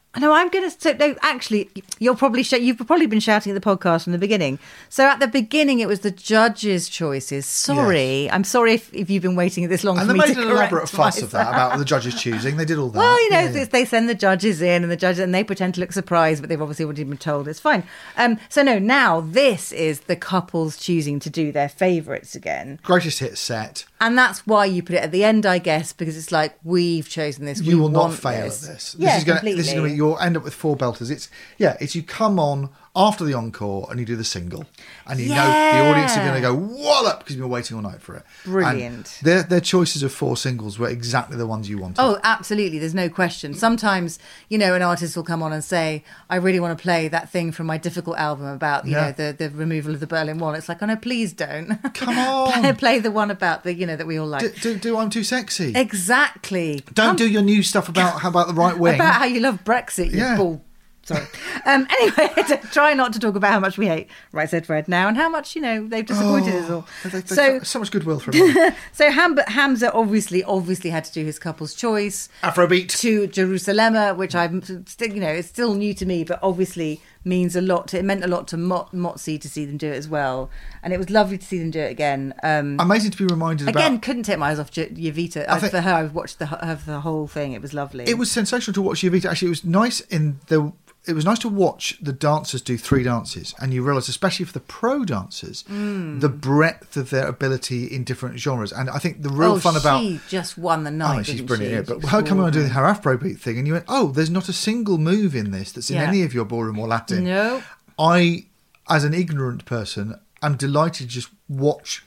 No, I'm going to. So, no, actually, you're probably sh- you've probably been shouting at the podcast from the beginning. So at the beginning, it was the judges' choices. Sorry, I'm sorry if, if you've been waiting this long And for they me made to an elaborate fuss of that about the judges choosing. They did all that. Well, you know, Yeah. they send the judges in, and the judges, and they pretend to look surprised, but they've obviously already been told it's fine. Um, so no, now this is the couples choosing to do their favourites again, greatest hit set. And that's why you put it at the end, I guess, because it's like we've chosen this. You we will not fail this. at this. Yeah, this is gonna. This is going to be. You'll end up with four belters. It's yeah. It's you come on after the encore and you do the single, and you know the audience are going to Yeah. go wallop because you've been waiting all night for it. And Brilliant. their their choices of four singles were exactly the ones you wanted. Oh, absolutely. There's no question. Sometimes, you know, an artist will come on and say, I really want to play that thing from my difficult album about, you Yeah. know, the, the removal of the Berlin Wall. It's like, oh no, please don't. Come on. play, play the one about the, you know, that we all like. do, do, do I'm too sexy. exactly. Don't Come- do your new stuff about how about the right wing. About how you love Brexit, you Yeah. Sorry. Um, anyway, to try not to talk about how much we hate Right Said Fred now and how much, you know, they've disappointed us all. Oh, They- they- So, so much goodwill from them. so Ham- Hamza obviously, obviously had to do his couple's choice. Afrobeat. to Jerusalem, which I'm still, you know, it's still new to me, but obviously means a lot. To, it meant a lot to Mot- Motsi to see them do it as well, and it was lovely to see them do it again. Um, Amazing to be reminded again, about. couldn't take my eyes off J- Jowita. I I think- for her, I've watched the of the whole thing. It was lovely. It was sensational to watch Jowita. Actually, it was nice in the. It was nice to watch the dancers do three dances, and you realise, especially for the pro dancers, Mm. the breadth of their ability in different genres. And I think the real oh, fun about she just won the night. Oh, she's brilliant. she? Yeah, but her come on and doing her Afrobeat thing, and you went, "Oh, there's not a single move in this that's in Yeah. any of your ballroom or Latin." No. I, as an ignorant person, am delighted to just watch,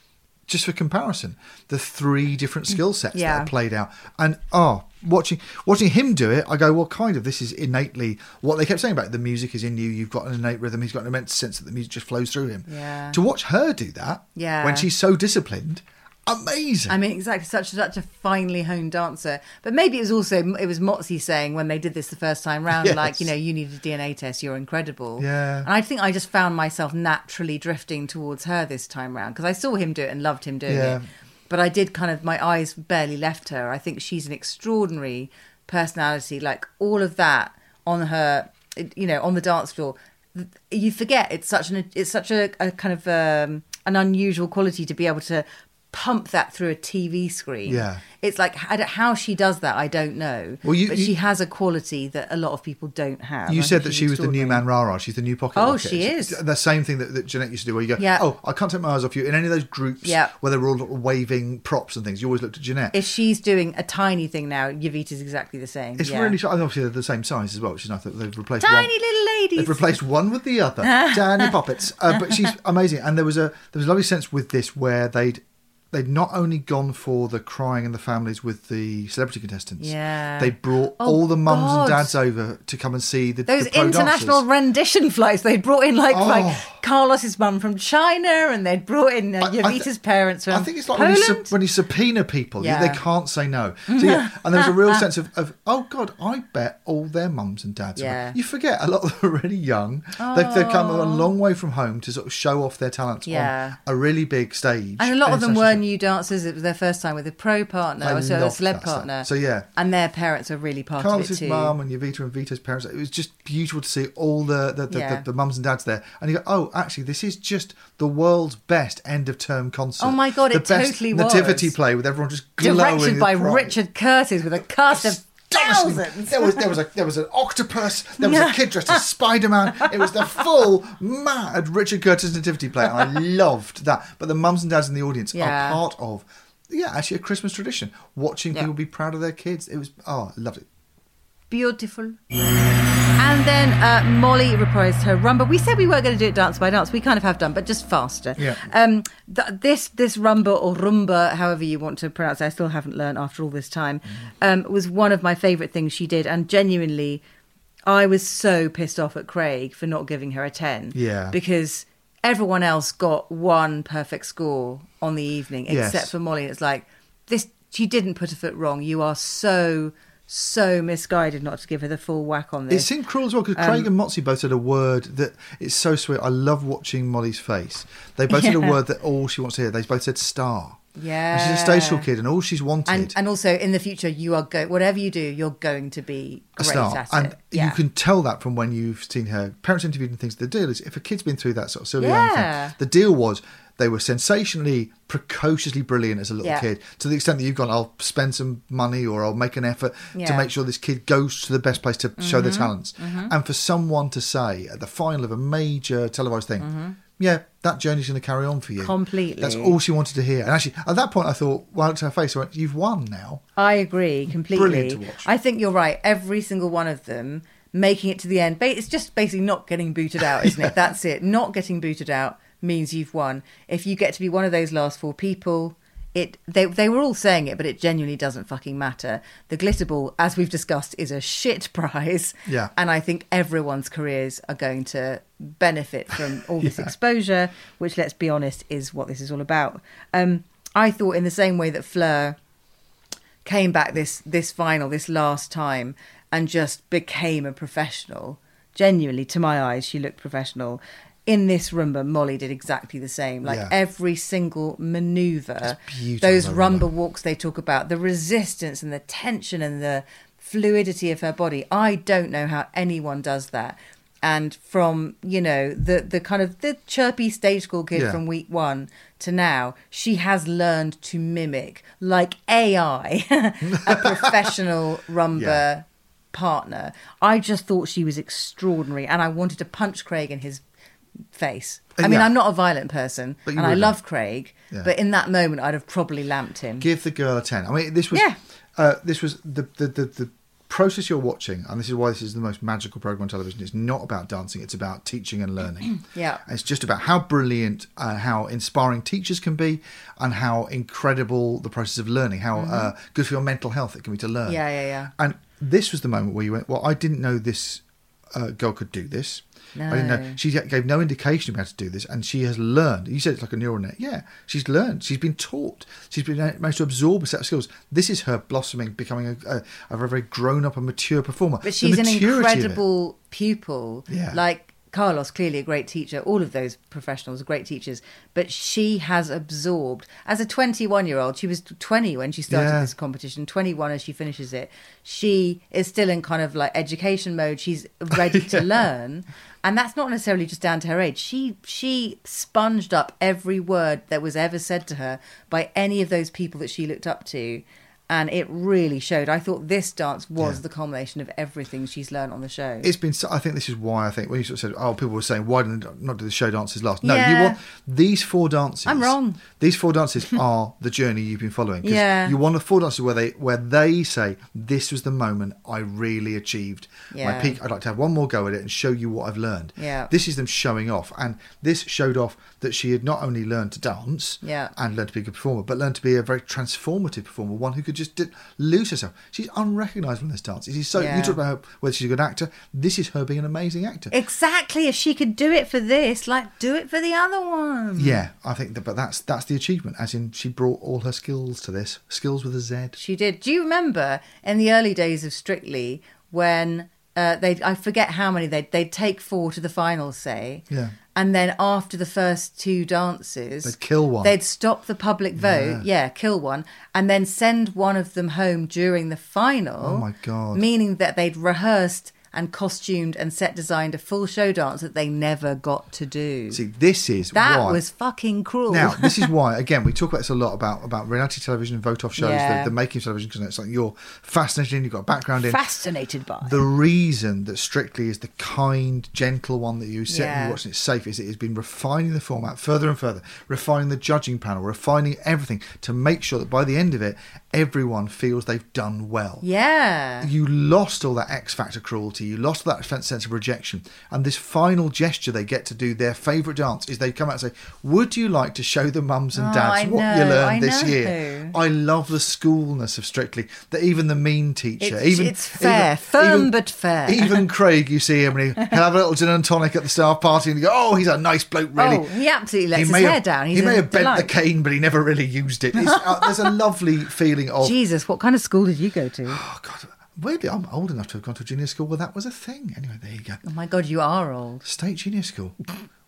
just for comparison, the three different skill sets Yeah. that are played out, and oh, watching watching him do it, I go, "Well, kind of. This is innately what they kept saying about it. the music is in you. You've got an innate rhythm. He's got an immense sense that the music just flows through him." Yeah. To watch her do that, Yeah. when she's so disciplined, amazing. I mean, exactly. Such such a finely honed dancer. But maybe it was also it was Motsi saying when they did this the first time round, Yes. like you know, you need a DNA test. You're incredible. Yeah. And I think I just found myself naturally drifting towards her this time round because I saw him do it and loved him doing Yeah. it. But I did kind of my eyes barely left her. I think she's an extraordinary personality. Like all of that on her, you know, on the dance floor. You forget it's such an it's such a, a kind of um, an unusual quality to be able to pump that through a TV screen. Yeah. It's like how she does that, I don't know. Well, you- but you- she has a quality that a lot of people don't have. You I said that she was the new Manrara. She's the new pocket. Oh, rocket. she is. The same thing that, that Janette used to do, where you go, Yeah. "Oh, I can't take my eyes off you." In any of those groups, Yeah. where they were all waving props and things, you always looked at Janette. If she's doing a tiny thing now, Jowita's exactly the same. It's yeah. really and obviously they're the same size as well, which is nice. They've replaced tiny one. little ladies. They've replaced one with the other, tiny puppets. Uh, but she's amazing, and there was a there was a lovely sense with this where they'd they'd not only gone for the crying and the families with the celebrity contestants. Yeah. they brought Oh, all the mums God. and dads over to come and see the Those the international dancers. rendition flights, they'd brought in like Oh. like Carlos's mum from China, and they'd brought in uh, I- I Jowita's parents from I think it's like when you, sub- when you subpoena people, you- they can't say no. So yeah, and there's a real sense of, of oh god, I bet all their mums and dads. are-" Yeah. You forget a lot of them are really young. They've, they've come a long way from home to sort of show off their talents Yeah. on a really big stage. and a lot of them were new dancers. It was their first time with a pro partner I so a celeb stuff. partner. So, yeah. and their parents are really part of Carlos's it too. mum and Jowita and Vita's parents. It was just beautiful to see all the the, the, Yeah. the, the mums and dads there. And you go, oh, actually, this is just the world's best end of term concert. Oh my God, the it best totally nativity was. play with everyone just glowing Directed by pride. Richard Curtis with a cast of. Thousands. There was there was a there was an octopus. There was a kid dressed as Spider Man. It was the full mad Richard Curtis nativity play, and I loved that. But the mums and dads in the audience Yeah. are part of. Yeah, actually, a Christmas tradition. Watching Yeah. people be proud of their kids. It was oh, I loved it. Beautiful. And then uh, Molly reprised her rumba. We said we weren't going to do it dance by dance. We kind of have done, but just faster. Yeah. Um, th- this this rumba or rumba, however you want to pronounce it, I still haven't learned after all this time. Um, was one of my favourite things she did, and genuinely, I was so pissed off at Craig for not giving her a ten. Yeah. Because everyone else got one perfect score on the evening Yes. except for Molly. It's like this. She didn't put a foot wrong. You are so so misguided not to give her the full whack on this. It seemed cruel as well because Um, Craig and Motsi both said a word that it's so sweet. I love watching Molly's face. They both said a word that all she wants to hear. They both said star. Yeah. And she's a stage school kid, and all she's wanted and and also in the future, you are go whatever you do, you're going to be a star. at And it. Yeah. you can tell that from when you've seen her parents interviewed and things. The deal is, if a kid's been through that sort of Sylvia Yeah. thing, the deal was they were sensationally, precociously brilliant as a little Yeah. kid. To the extent that you've gone, I'll spend some money or I'll make an effort to Yeah. Mm-hmm. make sure this kid goes to the best place to show their talents. And for someone to say at the final of a major televised thing, yeah, that journey's going to carry on for you. Mm-hmm. Completely. That's all she wanted to hear. And actually, at that point, I thought, well, I looked at her face, I went, you've won now. I agree completely. Brilliant to watch. I think you're right. Every single one of them making it to the end. It's just basically not getting booted out, isn't it? That's it. Not getting booted out means you've won. If you get to be one of those last four people, it they they were all saying it, but it genuinely doesn't fucking matter. The glitter ball, as we've discussed, is a shit prize. Yeah. And I think everyone's careers are going to benefit from all this exposure, which let's be honest is what this is all about. Um, I thought in the same way that Fleur came back this this final this last time and just became a professional genuinely to my eyes she looked professional in this rumba molly did exactly the same like Yeah. every single maneuver those rumba rumba. walks they talk about the resistance and the tension and the fluidity of her body i don't know how anyone does that and from you know the the kind of the chirpy stage school kid Yeah. from week one to now she has learned to mimic like ai a professional rumba Yeah. partner i just thought she was extraordinary and i wanted to punch craig in his face i mean Yeah. i'm not a violent person and i love have. craig Yeah. but in that moment i'd have probably lamped him give the girl a 10 i mean this was Yeah. uh, this was the, the the the process you're watching and this is why this is the most magical program on television it's not about dancing it's about teaching and learning Yeah. it's just about how brilliant uh, how inspiring teachers can be and how incredible the process of learning how uh, good for your mental health it can be to learn Mm-hmm. Yeah, yeah, yeah. and this was the moment where you went well i didn't know this uh, girl could do this I didn't know. She gave no indication of how to do this, and she has learned. You said it's like a neural net. Yeah, she's learned. She's been taught. She's been uh, managed to absorb a set of skills. This is her blossoming, becoming a, a, a very, very grown up and mature performer. But she's an maturity of it. incredible pupil. Yeah. Like Carlos clearly a great teacher. All of those professionals are great teachers, but she has absorbed as a 21 year old. She was 20 when she started Yeah. this competition. 21 as she finishes it. She is still in kind of like education mode. She's ready to learn. And that's not necessarily just down to her age. She she sponged up every word that was ever said to her by any of those people that she looked up to. And it really showed. I thought this dance was Yeah. the culmination of everything she's learned on the show. It's been. so- I think this is why I think when you sort of said, "Oh, people were saying why didn't not do the show dances last?" No, you want these four dances. I'm wrong. These four dances are the journey you've been following. Yeah. You want the four dances where they where they say, "This was the moment I really achieved my peak. I'd like to have one more go at it and show you what I've learned." Yeah. This is them showing off, and this showed off that she had not only learned to dance, Yeah. and learned to be a good performer, but learned to be a very transformative performer, one who could just di- lose herself. She's unrecognisable in this dance. She's so Yeah. you talk about her, whether she's a good actor. This is her being an amazing actor. Exactly. If she could do it for this, like do it for the other one. yeah, I think that, but that's that's the achievement. As in, she brought all her skills to this. Skills with a Z. She did. Do you remember in the early days of Strictly when uh, they I forget how many they they'd take four to the final, say. Yeah. And then after the first two dances, They'd kill one. They'd stop the public vote, yeah. kill one, and then send one of them home during the final. Oh, my God. Meaning that they'd rehearsed and costumed and set designed a full show dance that they never got to do. See, this is that why. was fucking cruel. Now, this is why, again, we talk about this a lot about, about reality television and vote off shows, Yeah. the, the making of television, because it's something you're fascinated in, you've got a background in. fascinated by. the reason that Strictly is the kind, gentle one that you sit and Yeah. you watch and it's safe is it has been refining the format further and further, refining the judging panel, refining everything to make sure that by the end of it, everyone feels they've done well. yeah. You lost all that X Factor cruelty, you lost that sense of rejection. And this final gesture they get to do, their favourite dance, is they come out and say, Would you like to show the mums and Oh, dads I what you learned I this know. year? I love the schoolness of Strictly, that even the mean teacher, It's- even it's fair, firm but fair. Even Craig, you see him and he'll have a little gin and tonic at the staff party and you go, Oh, he's a nice bloke, really. Oh, he absolutely lets his hair have, down. He's he may have bent the cane, but he never really used it. It's, uh, there's a lovely feeling of Jesus, what kind of school did you go to? Oh God! Weirdly, I'm old enough to have gone to a junior school where that was a thing. Anyway, there you go. Oh my God, you are old. State junior school.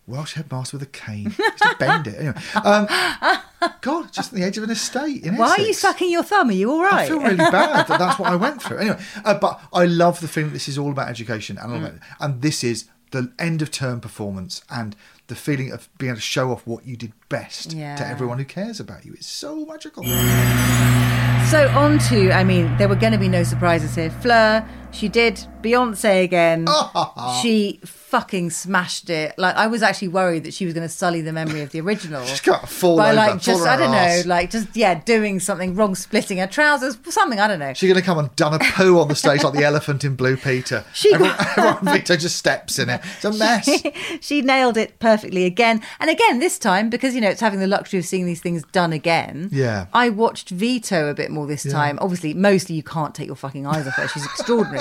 Welsh headmaster with a cane. Used to bend it. Anyway, um, God, just on the edge of an estate in Why are you sucking your thumb? Are you all right? I feel really bad that that's what I went through. Anyway, uh, but I love the feeling this is all about education, and, all Mm. about, and this is the end of term performance and the feeling of being able to show off what you did best Yeah. to everyone who cares about you. It's so magical. So on to, I mean, there were going to be no surprises here. Fleur, she did Beyonce again. she fucking smashed it. Like I was actually worried that she was going to sully the memory of the original. She's got to fall by over, like just I don't know, arse. like just yeah, doing something wrong, splitting her trousers, something I don't know. She's going to come and done a poo on the stage like the elephant in Blue Peter. She everyone, everyone Vito just steps in it. It's a mess. she nailed it perfectly again and again this time because you know it's having the luxury of seeing these things done again Yeah. i watched vito a bit more this time obviously mostly you can't take your fucking eyes off her she's extraordinary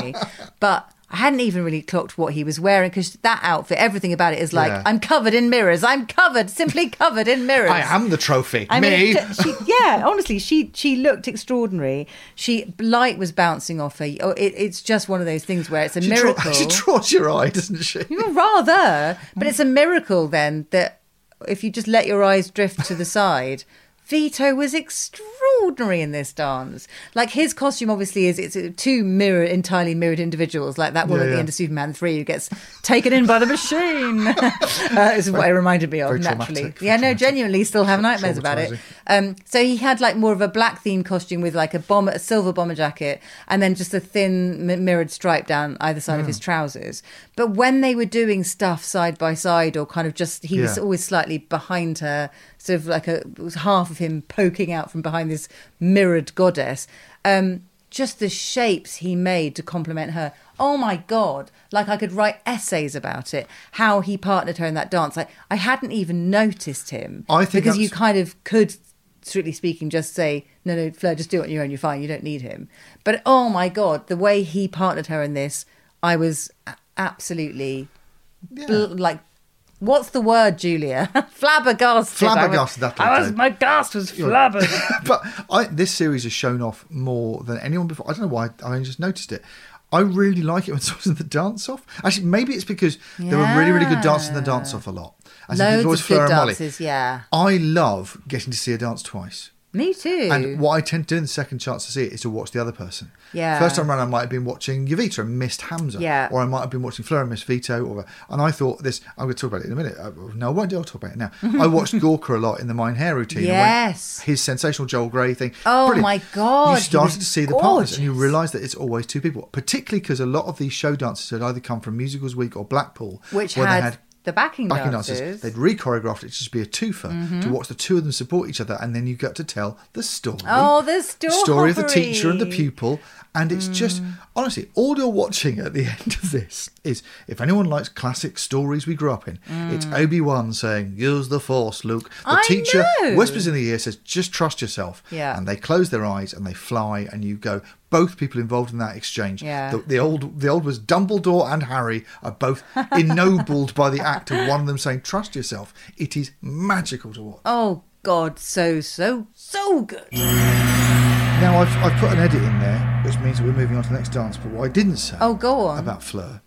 but I hadn't even really clocked what he was wearing because that outfit, everything about it is like, Yeah. I'm covered in mirrors. I'm covered, simply covered in mirrors. I am the trophy. I Me. mean, she, yeah, honestly, she she looked extraordinary. She light was bouncing off her. Oh, it, it's just one of those things where it's a she, draw- miracle. she draws your eye, doesn't she? Rather, but it's a miracle then that if you just let your eyes drift to the side, Vito was extraordinary in this dance. Like his costume, obviously, is it's two mirror, entirely mirrored individuals, like that one Yeah, at the end of Superman three who gets taken in by the machine. uh, this is what it reminded me of naturally. Yeah, no, genuinely, still have nightmares about it. Um, so he had like more of a black themed costume with like a bomber, a silver bomber jacket, and then just a thin mi- mirrored stripe down either side Hmm. of his trousers. But when they were doing stuff side by side, or kind of just he was always slightly behind her, sort of like a was half of him poking out from behind this mirrored goddess. Um, just the shapes he made to complement her. Oh my god! Like I could write essays about it. How he partnered her in that dance. Like I hadn't even noticed him. I think because you kind of could, strictly speaking, just say no, no, Fleur, just do it on your own. You're fine. You don't need him. But oh my god, the way he partnered her in this, I was absolutely bl- like. What's the word, Julia? Flabbergasted. I was- Flabbergasted, I was, my gas was flabbered. but I, this series has shown off more than anyone before. I don't know why. I only just noticed it. I really like it when someone's in the dance off. Actually, maybe it's because there were really, really good dancers in the dance off a lot. As in, Loads always of good dances, yeah. I love getting to see a dance twice. Me too. And what I tend to do in the second chance to see it is to watch the other person. Yeah. First time around, I might have been watching Jowita and missed Hamza. Yeah. Or I might have been watching Fleur and missed Vito. Or and I thought this. I'm going to talk about it in a minute. Uh, No, I won't. Do, I'll talk about it now. I watched Gorka a lot in the Mein Herr routine. and went, Yes. his sensational Joel Grey thing. Oh Brilliant. my God, You started to see the partners, and you realise that it's always two people. Particularly because a lot of these show dances had either come from Musicals Week or Blackpool, Which where had they had the backing backing dancers. dancers. They'd re-choreographed it to just be a twofer to mm-hmm. watch the two of them support each other, and then you get to tell the story. Oh, the story Story of the teacher and the pupil. And it's just mm. honestly, all you're watching at the end of this is if anyone likes classic stories we grew up in, it's mm. Obi Wan saying, "Use the Force, Luke." The I teacher know. whispers in the ear, says, "Just trust yourself." Yeah. And they close their eyes and they fly, and you go. Both people involved in that exchange. Yeah. The, the old, the old was Dumbledore and Harry are both ennobled by the act of one of them saying, "Trust yourself." It is magical to watch. Oh God, so so so good. Now I've, I've put an edit in there, which means that we're moving on to the next dance. But what I didn't say Oh, go on. about Fleur,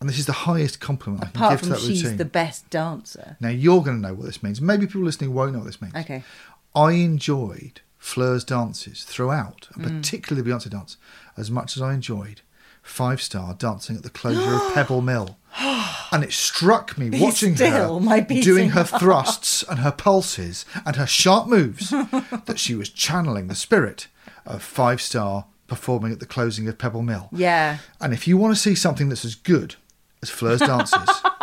and this is the highest compliment I can Apart give to from that she's routine. the best dancer. Now you're going to know what this means. Maybe people listening won't know what this means. Okay. I enjoyed Fleur's dances throughout, and Mm. particularly the Beyonce dance, as much as I enjoyed Five Star dancing at the closure of Pebble Mill. And it struck me Be watching still, her doing her thrusts and her pulses and her sharp moves that she was channeling the spirit of Five Star performing at the closing of Pebble Mill. Yeah. And if you want to see something that's as good as Fleur's dances,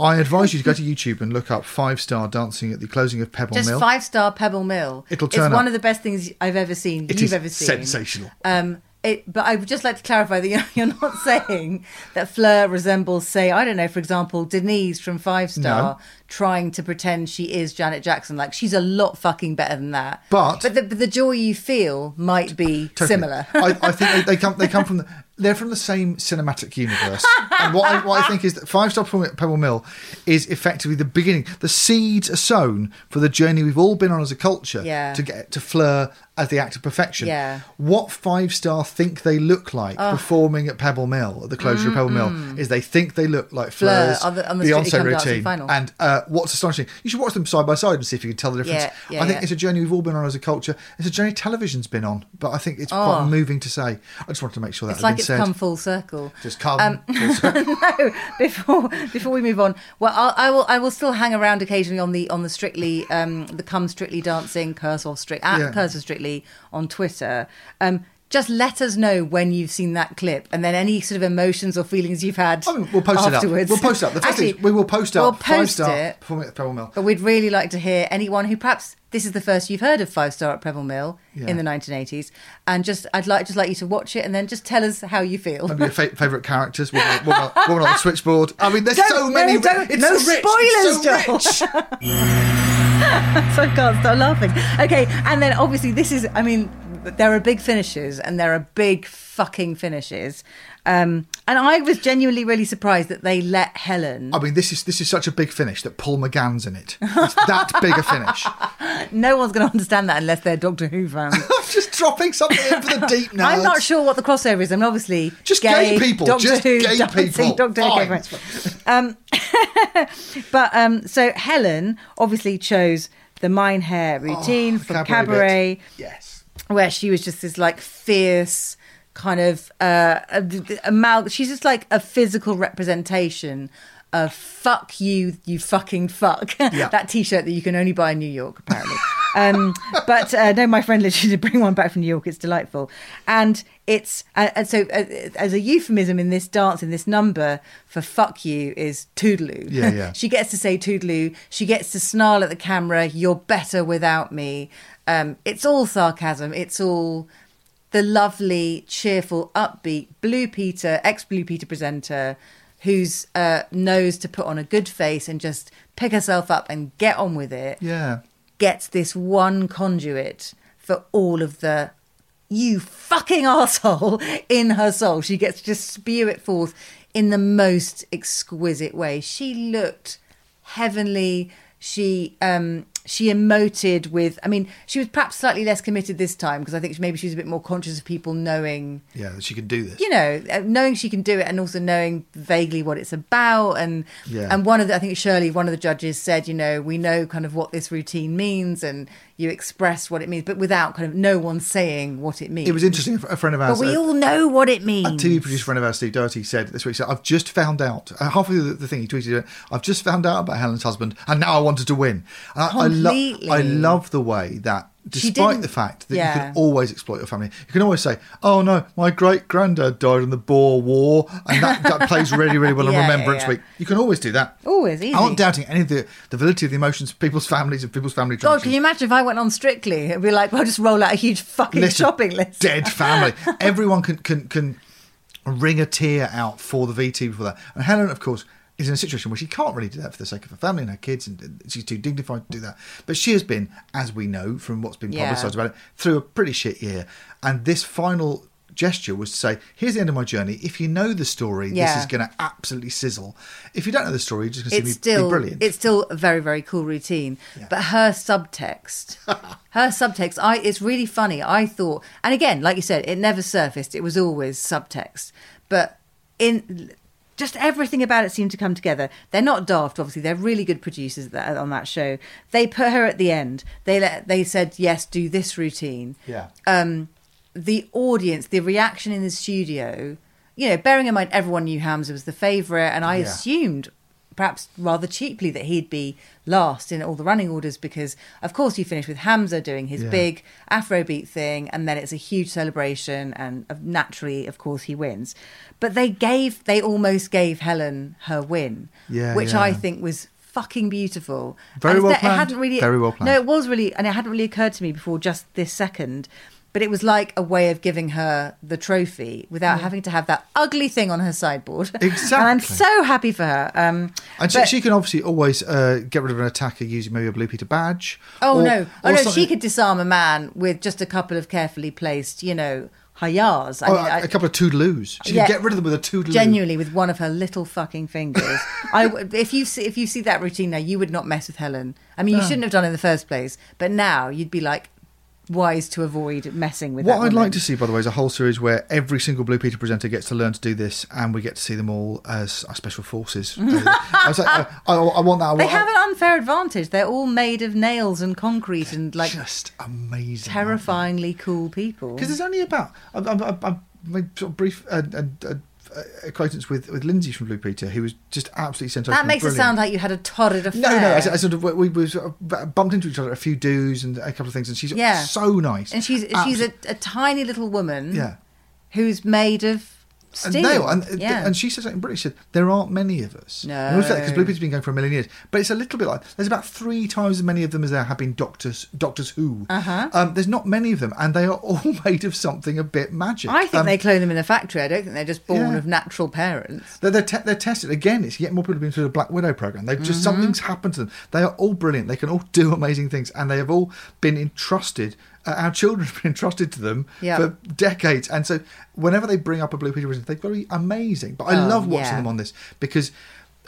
I advise you to go to YouTube and look up Five Star dancing at the closing of Pebble Just Mill. five star Pebble Mill. It'll turn It's turn one of the best things I've ever seen. It you've is ever seen. sensational. Um, it, but I would just like to clarify that you're, you're not saying that Fleur resembles, say, I don't know, for example, Denise from Five Star trying to pretend she is Janet Jackson. Like she's a lot fucking better than that. But- but the, but the joy you feel might be Totally. similar. I, I think they, they come they come from the, they're from the same cinematic universe. and what I, what I think is that Five Star Pebble Pebble Mill is effectively the beginning. The seeds are sown for the journey we've all been on as a culture Yeah. to get to Fleur as the act of perfection. Yeah. What Five Star think they look like performing at Pebble Mill at the closure of Pebble Mill is they think they look like Fleur Fleur's on the- on the Beyonce routine. final. And uh, what's astonishing, you should watch them side by side and see if you can tell the difference. Yeah, yeah, I think it's a journey we've all been on as a culture. It's a journey television's been on, but I think it's Oh. quite moving to say. I just wanted to make sure that It's like it's said. come full circle. just come. Um, full circle. no, before before we move on, well, I'll, I will I will still hang around occasionally on the on the strictly um, the come strictly dancing curse or strict at curse or strictly on Twitter. Um, just let us know when you've seen that clip, and then any sort of emotions or feelings you've had. I mean, we'll post afterwards. it up. We'll post it up. The first Actually, thing we will post we'll up five star it. performing at Pebble Mill. But we'd really like to hear anyone who perhaps this is the first you've heard of Five Star at Pebble Mill Yeah. in the 1980s, and just I'd like just like you to watch it and then just tell us how you feel. Maybe your fa- favourite characters. Woman, woman, woman on the switchboard. I mean, there's Don't- so no, many. don't- it's no so rich. spoilers, it's so rich. so I can't stop laughing. Okay, and then obviously this is, I mean, there are big finishes and there are big fucking finishes. Um, and I was genuinely really surprised that they let Helen. I mean, this is this is such a big finish that Paul McGann's in it. It's that big a finish. No one's going to understand that unless they're Doctor Who fans. I'm just dropping something in for the deep nerds. I'm not sure what the crossover is. I mean, obviously, Just gay people, Doctor just Who, gay dancing, people. Doctor Who. Um, but um, so Helen obviously chose the Mein Herr routine Oh, from bit. Cabaret. Yes. where she was just this like fierce kind of uh amal- she's just like a physical representation of fuck you you fucking fuck. Yeah. that t-shirt that you can only buy in new york apparently. Um but uh, no my friend literally did bring one back from new york. It's delightful. And it's uh, and so uh, as a euphemism in this dance in this number for fuck you is toodaloo. Yeah, yeah. she gets to say toodaloo. She gets to snarl at the camera you're better without me. Um, it's all sarcasm. It's all the lovely cheerful upbeat blue peter ex blue peter presenter who's uh, knows to put on a good face and just pick herself up and get on with it Yeah. gets this one conduit for all of the you fucking asshole in her soul. She gets to just spew it forth in the most exquisite way. She looked heavenly. She um she emoted with. I mean, she was perhaps slightly less committed this time because I think maybe she was a bit more conscious of people knowing Yeah, that she can do this. you know, uh, knowing she can do it and also knowing vaguely what it's about. And Yeah. and one of the, I think Shirley, one of the judges said, you know, we know kind of what this routine means and you express what it means, but without kind of no one saying what it means. It was interesting. A friend of ours, But we uh, all know what it means. a TV producer friend of ours, Steve Doherty, said this week. So I've just found out uh, halfway through the, thing he tweeted. I've just found out about Helen's husband, and now I wanted to win. And I, I, lo- Completely. I love the way that. Despite the fact that you can always exploit your family, you can always say, "Oh no, my great granddad died in the Boer War," and that, that plays really, really well in Yeah, yeah, Remembrance yeah. Week. You can always do that. Oh, always, easy. I'm not doubting any of the, the validity of the emotions of people's families and people's family God, can you imagine if I went on Strictly? It'd be like, well, just roll out a huge fucking List shopping list. Dead family. Everyone can can can wring a tear out for the VT for that. And Helen, of course, is in a situation where she can't really do that for the sake of her family and her kids, and she's too dignified to do that. But she has been, as we know from what's been Yeah. publicised about it, through a pretty shit year. And this final gesture was to say, "Here's the end of my journey. If you know the story, Yeah. this is going to absolutely sizzle. If you don't know the story, you're just going to see me still be brilliant." it's still a very very cool routine but her subtext her subtext i it's really funny i thought and again like you said it never surfaced it was always subtext but in just everything about it seemed to come together. They're not daft obviously. They're really good producers that, on that show. They put her at the end. They let they said yes do this routine. Yeah. um, the audience, the reaction in the studio, you know, bearing in mind everyone knew Hamza was the favourite, and I Yeah. assumed, perhaps rather cheaply, that he'd be last in all the running orders because, of course, you finish with Hamza doing his Yeah. big Afrobeat thing, and then it's a huge celebration, and naturally, of course, he wins. But they gave, they almost gave Helen her win, Yeah, which yeah. I think was fucking beautiful. Very well that- It planned. hadn't really, Very well planned. No, it was really, and it hadn't really occurred to me before just this second. But it was like a way of giving her the trophy without having to have that ugly thing on her sideboard. Exactly. and I'm so happy for her. Um, And she, but- she can obviously always uh, get rid of an attacker using maybe a Blue Peter badge. oh or- no, oh no, something- she could disarm a man with just a couple of carefully placed, you know, hayas. I Oh, mean, a, I- a couple of toodaloos. She Yeah. can get rid of them with a toodaloo. genuinely with one of her little fucking fingers. I if you see if you see that routine now, you would not mess with Helen. I mean, you shouldn't have done it in the first place, but now you'd be like wise to avoid messing with. What I'd woman. like to see, by the way, is a whole series where every single Blue Peter presenter gets to learn to do this, and we get to see them all as our special forces. I, like, I, I, I want that. I They want, have an unfair advantage. They're all made of nails and concrete and like just amazing, terrifyingly cool people. Because there's only about I, I, I, I made sort of brief uh, uh, uh, acquaintance with with Lindsay from Blue Peter, who was just absolutely sensational. That makes brilliant. it sound like you had a torrid affair. No, no. I, I sort of we, we sort of bumped into each other at a few do's and a couple of things, and she's Yeah. so nice. and she's she's a, a tiny little woman. Yeah. who's made of and steel. nail. And, yeah. and she said something brilliant. She said, There aren't many of us. No. Because Blue Peter's been going for a million years. But it's a little bit like there's about three times as many of them as there have been Doctors Doctors Who. Uh-huh. Um, there's not many of them, and they are all made of something a bit magic. I think Um, they clone them in a factory. I don't think they're just born Yeah. of natural parents. They're, they're, te- they're tested again. It's yet more people have been through the Black Widow program. They've just Mm-hmm. something's happened to them. They are all brilliant. They can all do amazing things, and they have all been entrusted. Uh, our children have been entrusted to them Yeah. for decades, and so whenever they bring up a Blue Peter present, they're very amazing. But I Oh, love watching yeah. them on this because.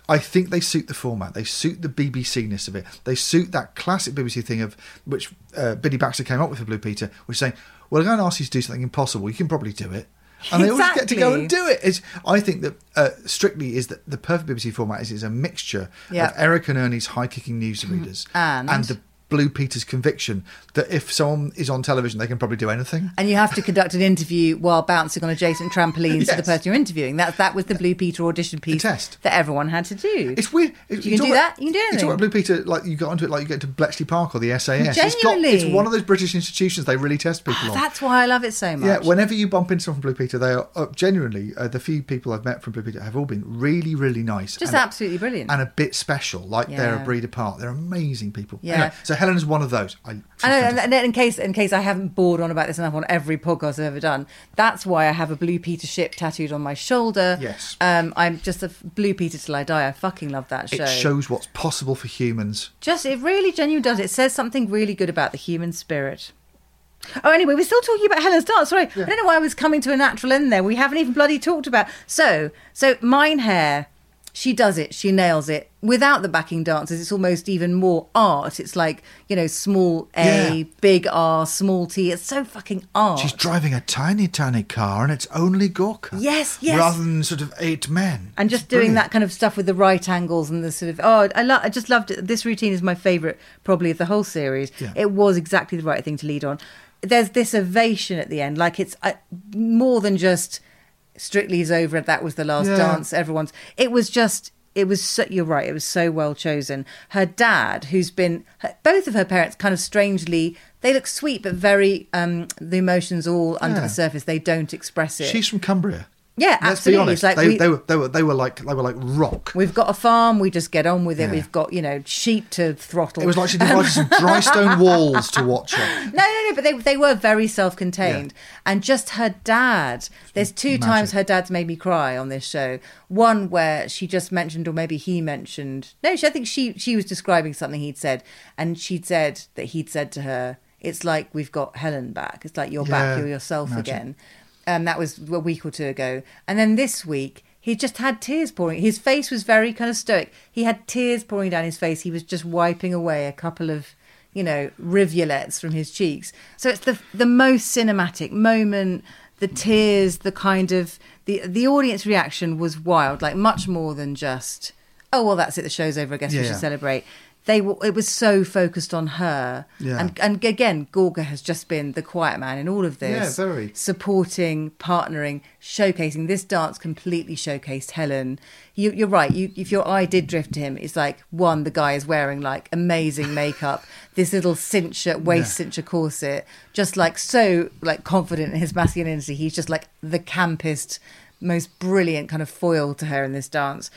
I think they suit the format. They suit the BBC ness of it. They suit that classic BBC thing of which uh, Biddy Baxter came up with for Blue Peter, which is saying, "Well, I'm going to ask you to do something impossible. You can probably do it." And they always get to go and do it. It's, I think that uh, strictly is that the perfect BBC format is, is a mixture Yeah. of Eric and Ernie's high kicking news newsreaders And- the Blue Peter's conviction that if someone is on television, they can probably do anything. And you have to conduct an interview while bouncing on adjacent trampolines to the person you're interviewing. That that was the Blue Peter audition piece test. that everyone had to do. It's weird. You can do that, you can do You talk about Blue Peter, like you got onto it, like you get to Bletchley Park or the SAS. It's, got, Genuinely. it's one of those British institutions they really test people on. That's why I love it so much. Yeah, whenever you bump into someone from Blue Peter, they are uh, genuinely uh, the few people I've met from Blue Peter have all been really, really nice, Just and- absolutely brilliant. and a bit special. Like they're a breed apart. They're amazing people. Yeah. Anyway, so Helen is one of those. I, and, and in case in case I haven't bored on about this enough on every podcast I've ever done, that's why I have a Blue Peter ship tattooed on my shoulder. Yes. um, I'm just a Blue Peter till I die. I fucking love that show. it shows what's possible for humans. Just it really genuinely does. It says something really good about the human spirit. Oh, anyway, we're still talking about Helen's dance. Sorry, I don't know why I was coming to a natural end there. We haven't even bloody talked about. So, so Mein Herr she does it. She nails it. Without the backing dancers, it's almost even more art. It's like you know, small A, Yeah. big R, small T. It's so fucking art. She's driving a tiny, tiny car, and it's only Gorka. Yes, yes. Rather than sort of eight men. and It's just doing brilliant. that kind of stuff with the right angles and the sort of oh I lo- I just loved it. This routine is my favorite probably of the whole series. Yeah. It was exactly the right thing to lead on. There's this ovation at the end, like it's uh, more than just Strictly's over. That was the last Yeah. dance. Everyone's. It was just. It was. So, you're right. It was so well chosen. Her dad, who's been her, both of her parents, kind of strangely. They look sweet, but very. um The emotions all under Yeah. the surface. They don't express it. She's from Cumbria. Yeah, Let's absolutely. be honest. Like they, we- they were they were they were like they were like rock. We've got a farm. We just get on with it. Yeah. We've got you know sheep to throttle. It was like she divided some dry stone walls to watch her. no, no, no. But they they were very self-contained, and just her dad. There's two Magic. times her dad's made me cry on this show. One where she just mentioned, or maybe he mentioned. No, she, I think she she was describing something he'd said, and she'd said that he'd said to her, "It's like we've got Helen back. It's like you're back. You're yourself magic. again." Um, that was a week or two ago, and then this week. He just had tears pouring. His face was very kind of stoic. He had tears pouring down his face. He was just wiping away a couple of you know, rivulets from his cheeks. So it's the the most cinematic moment. The tears, the kind of the the audience reaction was wild, like much more than just oh well, that's it. The show's over. I guess Yeah, we should yeah. celebrate. They were, it was so focused on her, Yeah. and and again, Gorka has just been the quiet man in all of this. Yeah, very. supporting, partnering, showcasing. This dance completely showcased Helen. You, you're right. You, if your eye did drift to him, it's like one, the guy is wearing like amazing makeup, this little cincher waist cincher corset, just like so like confident in his masculinity. He's just like the campest, most brilliant kind of foil to her in this dance.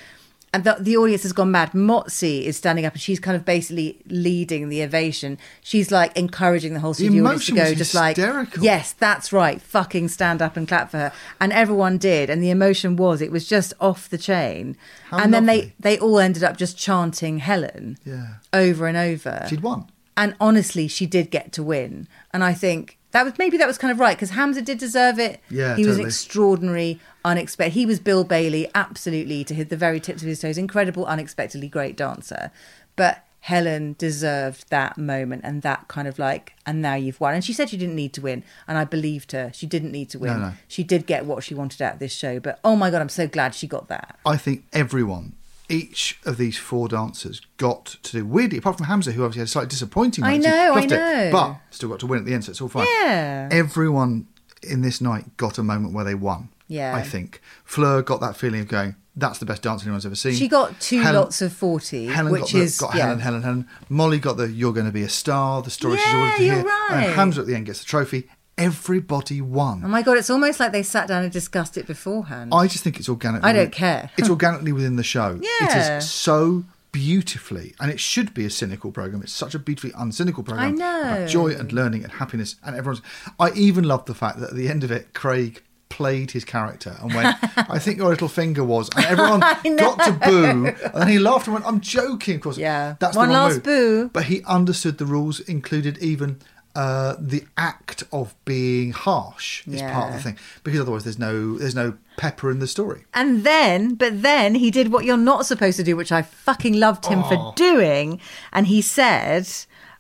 And the, the audience has gone mad. Motsi is standing up and she's kind of basically leading the ovation. She's like encouraging the whole studio audience to go, just like, hysterical. yes, that's right, fucking stand up and clap for her. And everyone did. And the emotion was, it was just off the chain. How and then they, they all ended up just chanting Helen Yeah. over and over. She'd won. And honestly, she did get to win. And I think that was maybe that was kind of right because Hamza did deserve it. Yeah, he was totally. extraordinary, unexpected. He was Bill Bailey, absolutely to hit the very tips of his toes. Incredible, unexpectedly great dancer. But Helen deserved that moment and that kind of like, and now you've won. And she said she didn't need to win, and I believed her. She didn't need to win. No, no. She did get what she wanted out of this show. But oh my god, I'm so glad she got that. I think everyone, each of these four dancers, got to do weirdly, apart from Hamza, who obviously had a slightly disappointing. I night, he know, I fluffed it, know. but still got to win at the end, so it's all fine. Yeah. Everyone in this night got a moment where they won. Yeah. I think Fleur got that feeling of going. That's the best dance anyone's ever seen. She got two Helen- lots of forty, Helen which got, the, is got yeah. Helen, Helen, Helen. Molly got the "You're going to be a star." The story she's Yeah, always to hear. right. And Hamza at the end gets the trophy. Everybody won. Oh my god, it's almost like they sat down and discussed it beforehand. I just think it's organic. I don't care. It's organically within the show. Yeah. It is so beautifully, and it should be a cynical program. It's such a beautifully uncynical program. I know. About joy and learning and happiness, and everyone's. I even love the fact that at the end of it, Craig played his character and went, "I think your little finger was," and everyone got to boo, and then he laughed and went, "I'm joking." Of course, Yeah. that's One last move. boo. But he understood the rules, included even. Uh, the act of being harsh is part of the thing because otherwise there's no there's no pepper in the story. And then, but then he did what you're not supposed to do, which I fucking loved him for doing. And he said,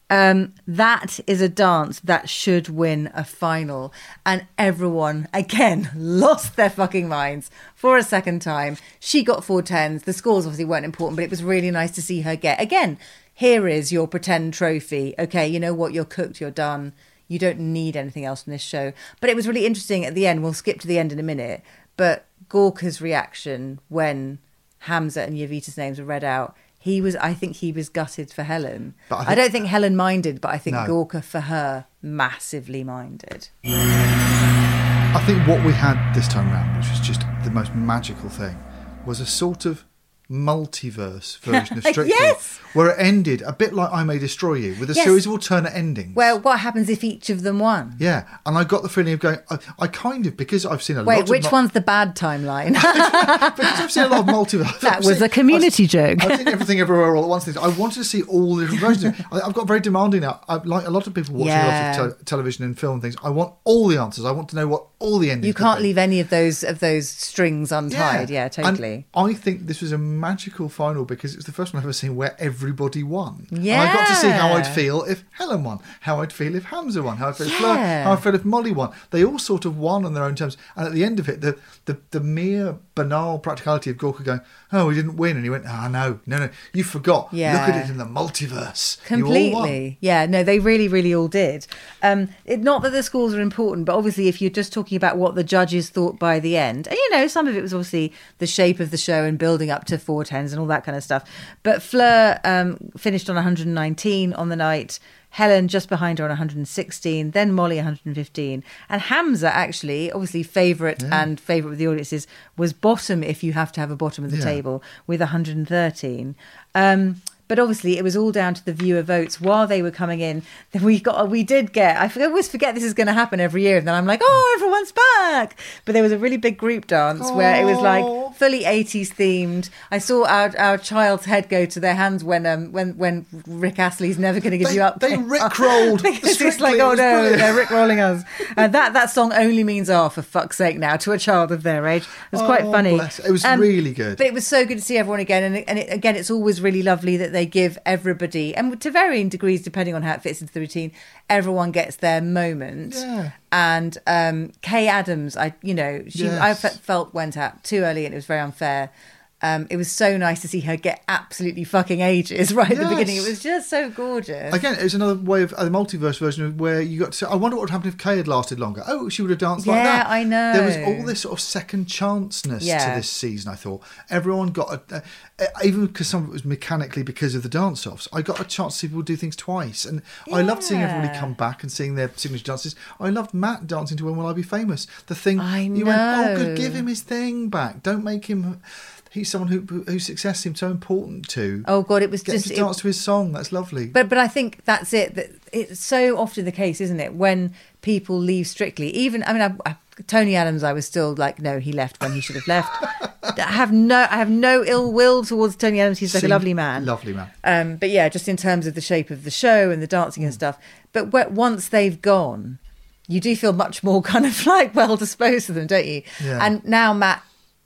um, that is a dance that should win a final. And everyone, again, lost their fucking minds for a second time. She got four tens. The scores obviously weren't important, but it was really nice to see her get, again, here is your pretend trophy. Okay, you know what? You're cooked, you're done. You don't need anything else from this show. But it was really interesting at the end. We'll skip to the end in a minute. But Gorka's reaction when Hamza and Jowita's names were read out, he was, I think he was gutted for Helen. But I I, don't think Helen minded, but I think No. Gorka for her massively minded. I think what we had this time around, which was just the most magical thing, was a sort of multiverse version of Strictly, Yes! where it ended a bit like I May Destroy You, with a Yes. series of alternate endings. Well, what happens if each of them won? yeah, and I got the feeling of going. I, I kind of because I've seen a lot. Wait, which mul- one's the bad timeline? Because I've seen a lot of multiverse. That I've was seen- a community I've, joke. I've seen everything everywhere all at once. I wanted to see all the different versions. I- I've got very demanding now. I, like a lot of people watching a lot of te- television and film things. I want all the answers. I want to know what all the endings. You can't leave any of those of those strings untied. Yeah, And totally. I think this was a magical final because it was the first one I've ever seen where everybody won. And I got to see how I'd feel if Helen won, how I'd feel if Hamza won, how I'd feel if Fleur, Yeah. how I'd feel if Molly won. They all sort of won on their own terms. And at the end of it, the, the, the mere banal practicality of Gorka going, oh, we didn't win. And he went, ah, no, no, no, you forgot. Yeah. Look at it in the multiverse. You all won." Completely. Yeah, no, they really, really all did. Um, it, not that the scores are important, but obviously, if you're just talking about what the judges thought by the end, and you know, some of it was obviously the shape of the show and building up to four tens and all that kind of stuff. But Fleur um, finished on 119 on the night. Helen just behind her on 116, then Molly 115, and Hamza actually, obviously favourite and favourite with the audiences, was bottom if you have to have a bottom of the Yeah. table with 113. Um, but obviously, it was all down to the viewer votes while they were coming in. Then we got, we did get. I always forget this is going to happen every year, and then I'm like, oh, everyone's back. But there was a really big group dance where it was like fully 80s themed. I saw our, our child's head go to their hands when um when when Rick Astley's never going to give They- you up. they rickrolled it's Strictly, like, oh no, brilliant. they're rickrolling us. Uh, that that song only means oh for fuck's sake now to a child of their age. It was quite Oh, funny. Um, bless. It was really good. But it was so good to see everyone again, and, and it, again, it's always really lovely that they give everybody, and to varying degrees depending on how it fits into the routine, everyone gets their moment. Yeah. And um, Kaye Adams, I you know she I Yes. fe- felt went out too early, and it was very unfair. Um, it was so nice to see her get absolutely fucking ages right at the beginning. It was just so gorgeous. Again, it was another way of the multiverse version of where you got to. I wonder what would happen if Kaye had lasted longer. Oh, she would have danced like Yeah, that. I know. There was all this sort of second chanceness Yeah. to this season. I thought everyone got a, uh, even because some of it was mechanically because of the dance offs. I got a chance to see people do things twice, and I loved seeing everybody come back and seeing their signature dances. I loved Matt dancing to "When Will I Be Famous." The thing I you went, oh, good, give him his thing back. Don't make him. He's someone who whose success seems so important to. Oh, God, it was Get just- to it- dance to his song. That's lovely. But but I think that's it. That it's so often the case, isn't it? When people leave strictly, even I mean, I, I, Tony Adams, I was still like, no, he left when he should have left. I have no, I have no ill will towards Tony Adams. He's like a lovely man, lovely man. Um, but yeah, just in terms of the shape of the show and the dancing Mm. and stuff. But wh- once they've gone, you do feel much more kind of like well disposed of them, don't you? Yeah. And now Matt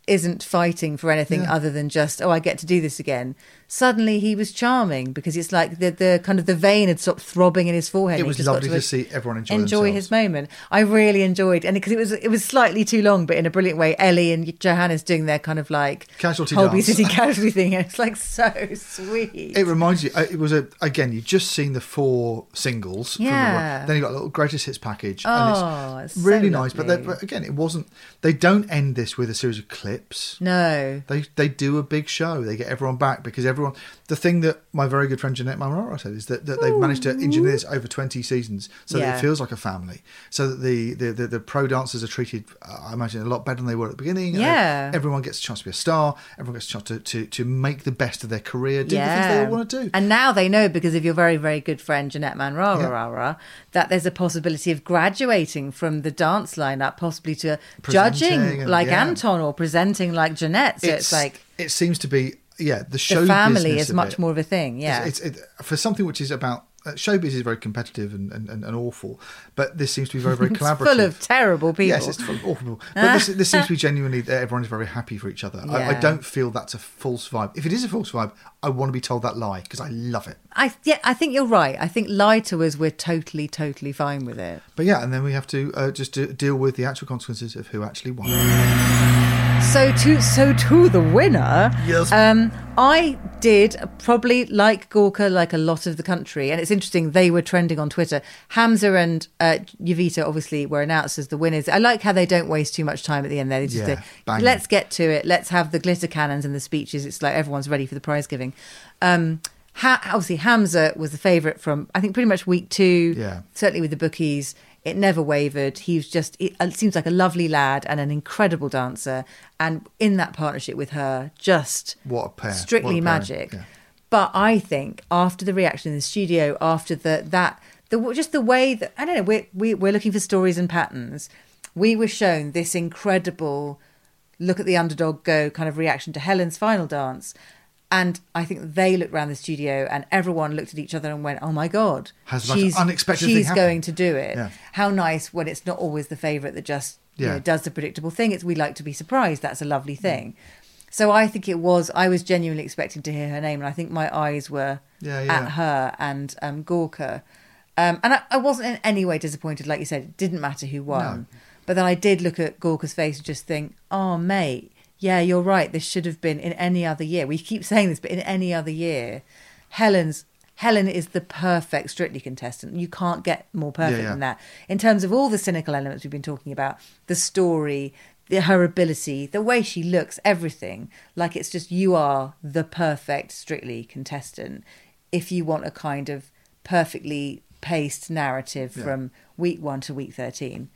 isn't fighting for anything Yeah. other than just oh I get to do this again. Suddenly he was charming because it's like the the kind of the vein had stopped throbbing in his forehead. It was lovely to see everyone enjoy enjoy his moment. I really enjoyed, and because it was it was slightly too long, but in a brilliant way. Ellie and Johannes doing their kind of like Casualty Holby dance. City casualty thing. It's like so sweet. It reminds you. uh, It was a again. You've just seen the four singles. From the Yeah. Then you got a little greatest hits package. Oh, and it's it's so really nice. But, they- but again, it wasn't. They don't end this with a series of clips. no. They they do a big show. They get everyone back because everyone. The thing that my very good friend Janette Manrara said is that, that they've managed to engineer this over twenty seasons, so that it feels like a family. So that the the, the, the pro dancers are treated, uh, I imagine, a lot better than they were at the beginning. Uh, Yeah. everyone gets a chance to be a star. Everyone gets a chance to to, to make the best of their career. Do the things they all want to do. And now they know because of your very, very good friend Janette Manrara Yeah. That there's a possibility of graduating from the dance lineup, possibly to Presenting judging and- like yeah. Anton or presenting like Janette. So it's, like it seems to be yeah the show the family is much more of a thing. Yeah. it's, it's it, for something which is about uh, showbiz is very competitive and, and, and, awful, but this seems to be very very It's collaborative. full of terrible people. Yes, it's full of awful people. But this, this seems to be genuinely that everyone is very happy for each other. I, I don't feel that's a false vibe. If it is a false vibe, I want to be told that lie because I love it. I yeah, I think you're right. I think lie to us, we're totally, totally fine with it. But yeah, and then we have to uh, just do, deal with the actual consequences of who actually won. So to so to the winner. Yes. Um, I did probably like Gorka, like a lot of the country, and it's interesting. They were trending on Twitter. Hamza and uh, Jowita obviously were announced as the winners. I like how they don't waste too much time at the end. There, they just Yeah, say, let's get to it. Let's have the glitter cannons and the speeches. It's like everyone's ready for the prize giving. Um, ha- obviously, Hamza was the favourite from I think pretty much week two. Yeah. certainly with the bookies. It never wavered. He was just, it, it uh, seems like a lovely lad and an incredible dancer. And in that partnership with her, just What a pair. strictly a magic. yeah. But I think after the reaction in the studio, after the that the just the way that I don't know, we're we, we're looking for stories and patterns. We were shown this incredible look at the underdog go kind of reaction to Helen's final dance. And I think they looked around the studio and everyone looked at each other and went, "Oh my god, Has most unexpected she's going to do it." Yeah. How nice when it's not always the favourite that just you know, does the predictable thing. It's we like to be surprised. That's a lovely thing. So I think it was. I was genuinely expecting to hear her name, and I think my eyes were Yeah, yeah. at her and um, Gorka. Um, and I, I wasn't in any way disappointed. Like you said, it didn't matter who won. But then I did look at Gorka's face and just think, oh, mate, yeah, you're right. This should have been in any other year. We keep saying this, but in any other year, Helen's Helen is the perfect Strictly contestant. You can't get more perfect Yeah, yeah. than that. In terms of all the cynical elements we've been talking about, the story, the, her ability, the way she looks, everything. Like it's just you are the perfect Strictly contestant. If you want a kind of perfectly paced narrative Yeah. from week one to week thirteen.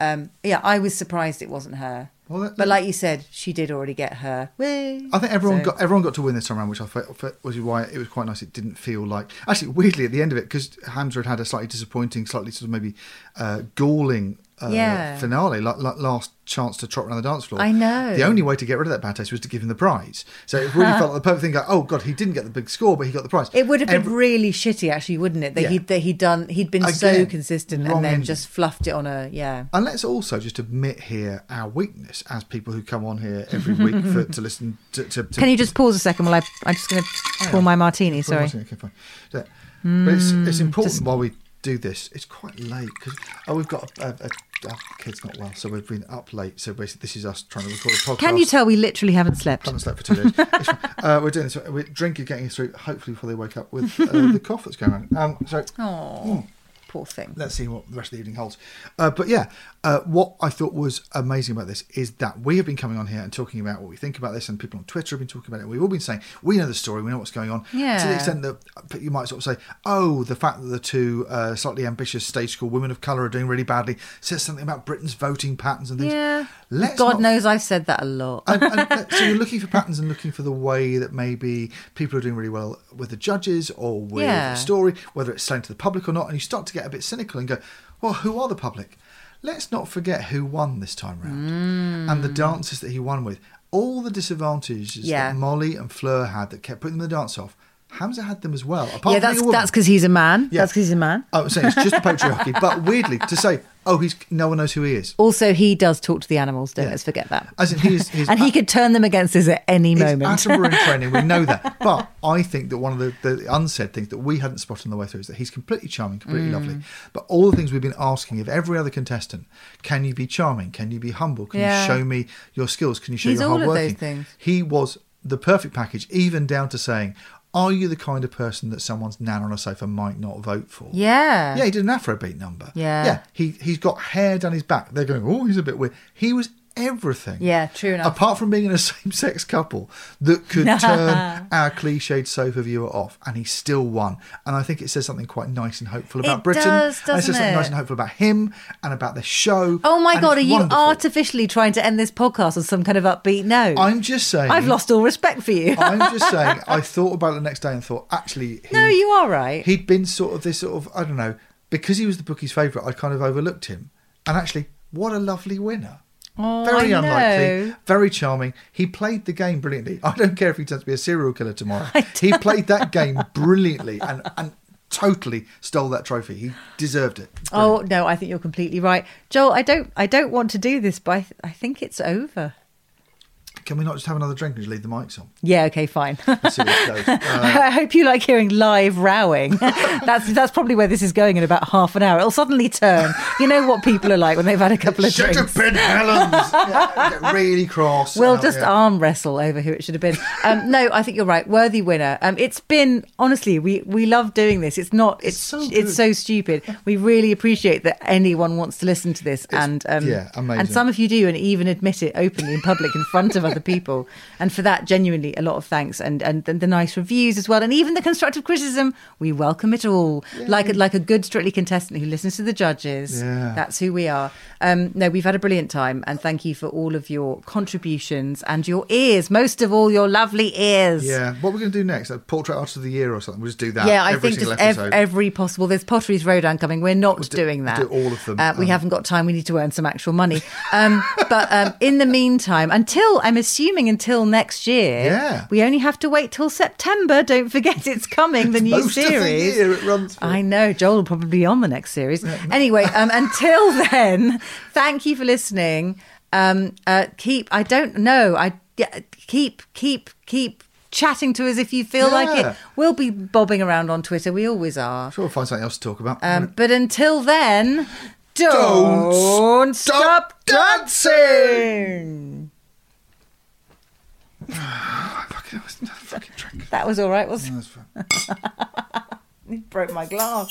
Um, yeah, I was surprised it wasn't her. Well, that- but like you said, she did already get her. Whee! I think everyone So- got everyone got to win this time around, which I felt was why it was quite nice. It didn't feel like actually weirdly at the end of it because Hamza had had a slightly disappointing, slightly sort of maybe uh, galling uh, Yeah. finale, like, like last chance to trot around the dance floor. I know. The only way to get rid of that bad taste was to give him the prize. So it really felt like the perfect thing. Like, oh god, he didn't get the big score, but he got the prize. It would have been Every- really shitty, actually, wouldn't it? That Yeah. he'd that he'd done he'd been so consistent and then ending. just fluffed it on a yeah. And let's also just admit here our weakness as people who come on here every week for, to listen to. to, to Can you just pause a second while I I'm just going to pour my martini? Sorry. Okay, fine. So, but it's, it's important just- while we do this. It's quite late because oh, we've got a, a, a, our kid's not well, so we've been up late. So basically, this is us trying to record a podcast. Can you tell we literally haven't slept? Haven't slept for two days. Uh, we're doing this. We're drinking, getting through. Hopefully, before they wake up with uh, the cough that's going on. Um, so Oh, poor thing. let's see what the rest of the evening holds. Uh, but yeah, uh, what I thought was amazing about this is that we have been coming on here and talking about what we think about this, and people on Twitter have been talking about it. We've all been saying we know the story, we know what's going on. To the extent that you might sort of say, oh, the fact that the two uh, slightly ambitious stage school women of colour are doing really badly says something about Britain's voting patterns and things. Yeah. Let's God not knows I've said that a lot. and, and so you're looking for patterns and looking for the way that maybe people are doing really well with the judges or with Yeah. the story, whether it's selling to the public or not, and you start to get a bit cynical and go, well, who are the public? Let's not forget who won this time round mm. and the dancers that he won with. All the disadvantages Yeah. that Molly and Fleur had that kept putting them the dance off, Hamza had them as well. Apart yeah, from that's being a woman. that's because he's a man. Yeah. That's because he's a man. I was saying it's just the patriarchy, but weirdly to say, oh, he's no one knows who he is. Also, he does talk to the animals. Don't Yeah. let's forget that. As in, he's, he's and he could turn them against us at any moment. Attenborough in training, we know that. But I think that one of the, the unsaid things that we hadn't spotted on the way through is that he's completely charming, completely Mm. lovely. But all the things we've been asking of every other contestant can you be charming? Can you be humble? Can Yeah. you show me your skills? Can you show He's your all hard working? things. He was the perfect package, even down to saying, Are you the kind of person that someone's nan on a sofa might not vote for? yeah. Yeah, he did an Afrobeat number. Yeah. Yeah. He he's got hair down his back. They're going, Oh, he's a bit weird. He was everything. Yeah, true enough. Apart from being in a same sex couple that could turn our cliched sofa viewer off, and he still won. And I think it says something quite nice and hopeful about It Britain. does, and it says something it? nice and hopeful about him and about the show. Oh my god, are you wonderful. artificially trying to end this podcast on some kind of upbeat note? I'm just saying. I've lost all respect for you. I'm just saying. I thought about it the next day and thought, actually, he, no, you are right. He'd been sort of this sort of I don't know because he was the bookie's favourite. I kind of overlooked him, and actually, what a lovely winner. Oh, very I unlikely, know. very charming. He played the game brilliantly. I don't care if he turns to be a serial killer tomorrow. He played that game brilliantly and, and totally stole that trophy. He deserved it. Oh no, I think you're completely right, Joel. I don't, I don't want to do this, but I, th- I think it's over. Can we not just have another drink and just leave the mics on? Yeah, okay, fine. Let's see where it goes. Uh, I hope you like hearing live rowing. that's that's probably where this is going in about half an hour. It'll suddenly turn. You know what people are like when they've had a couple of Should drinks. have been Helen's. Yeah, get really cross. We'll just yeah. arm wrestle over who it should have been. Um, no, I think you're right. Worthy winner. Um, it's been honestly, we we love doing this. It's not. It's It's so it's so stupid. We really appreciate that anyone wants to listen to this, and um, yeah, amazing. And some of you do, and even admit it openly in public in front of other people. And for that, genuinely, a lot of thanks, and and, and the nice reviews as well, and even the constructive criticism. We welcome it all, like a, like a good Strictly contestant who listens to the judges. Yeah. That's who we are. Um, no, we've had a brilliant time, and thank you for all of your contributions and your ears. Most of all, your lovely ears. Yeah, what we're going to do next? A portrait artist of the year or something? We'll just do that. Yeah, I think just ev- every possible. There's Pottery Throw Down coming. We're not do- doing we'll that. do all of them. Uh, we Um, haven't got time. We need to earn some actual money. Um, but um, in the meantime, until Emma assuming until next year. Yeah. We only have to wait till September. Don't forget it's coming, the new the series. year it runs for. I know. Joel will probably be on the next series. Anyway, um, until then, thank you for listening. Um, uh, keep, I don't know, I yeah, keep, keep, keep chatting to us if you feel like it. We'll be bobbing around on Twitter. We always are. Sure, we'll find something else to talk about. Um, but until then, Don't don't, stop stop dancing. fucking, fucking drink. That was all right, wasn't That's fine. it? You broke my glass.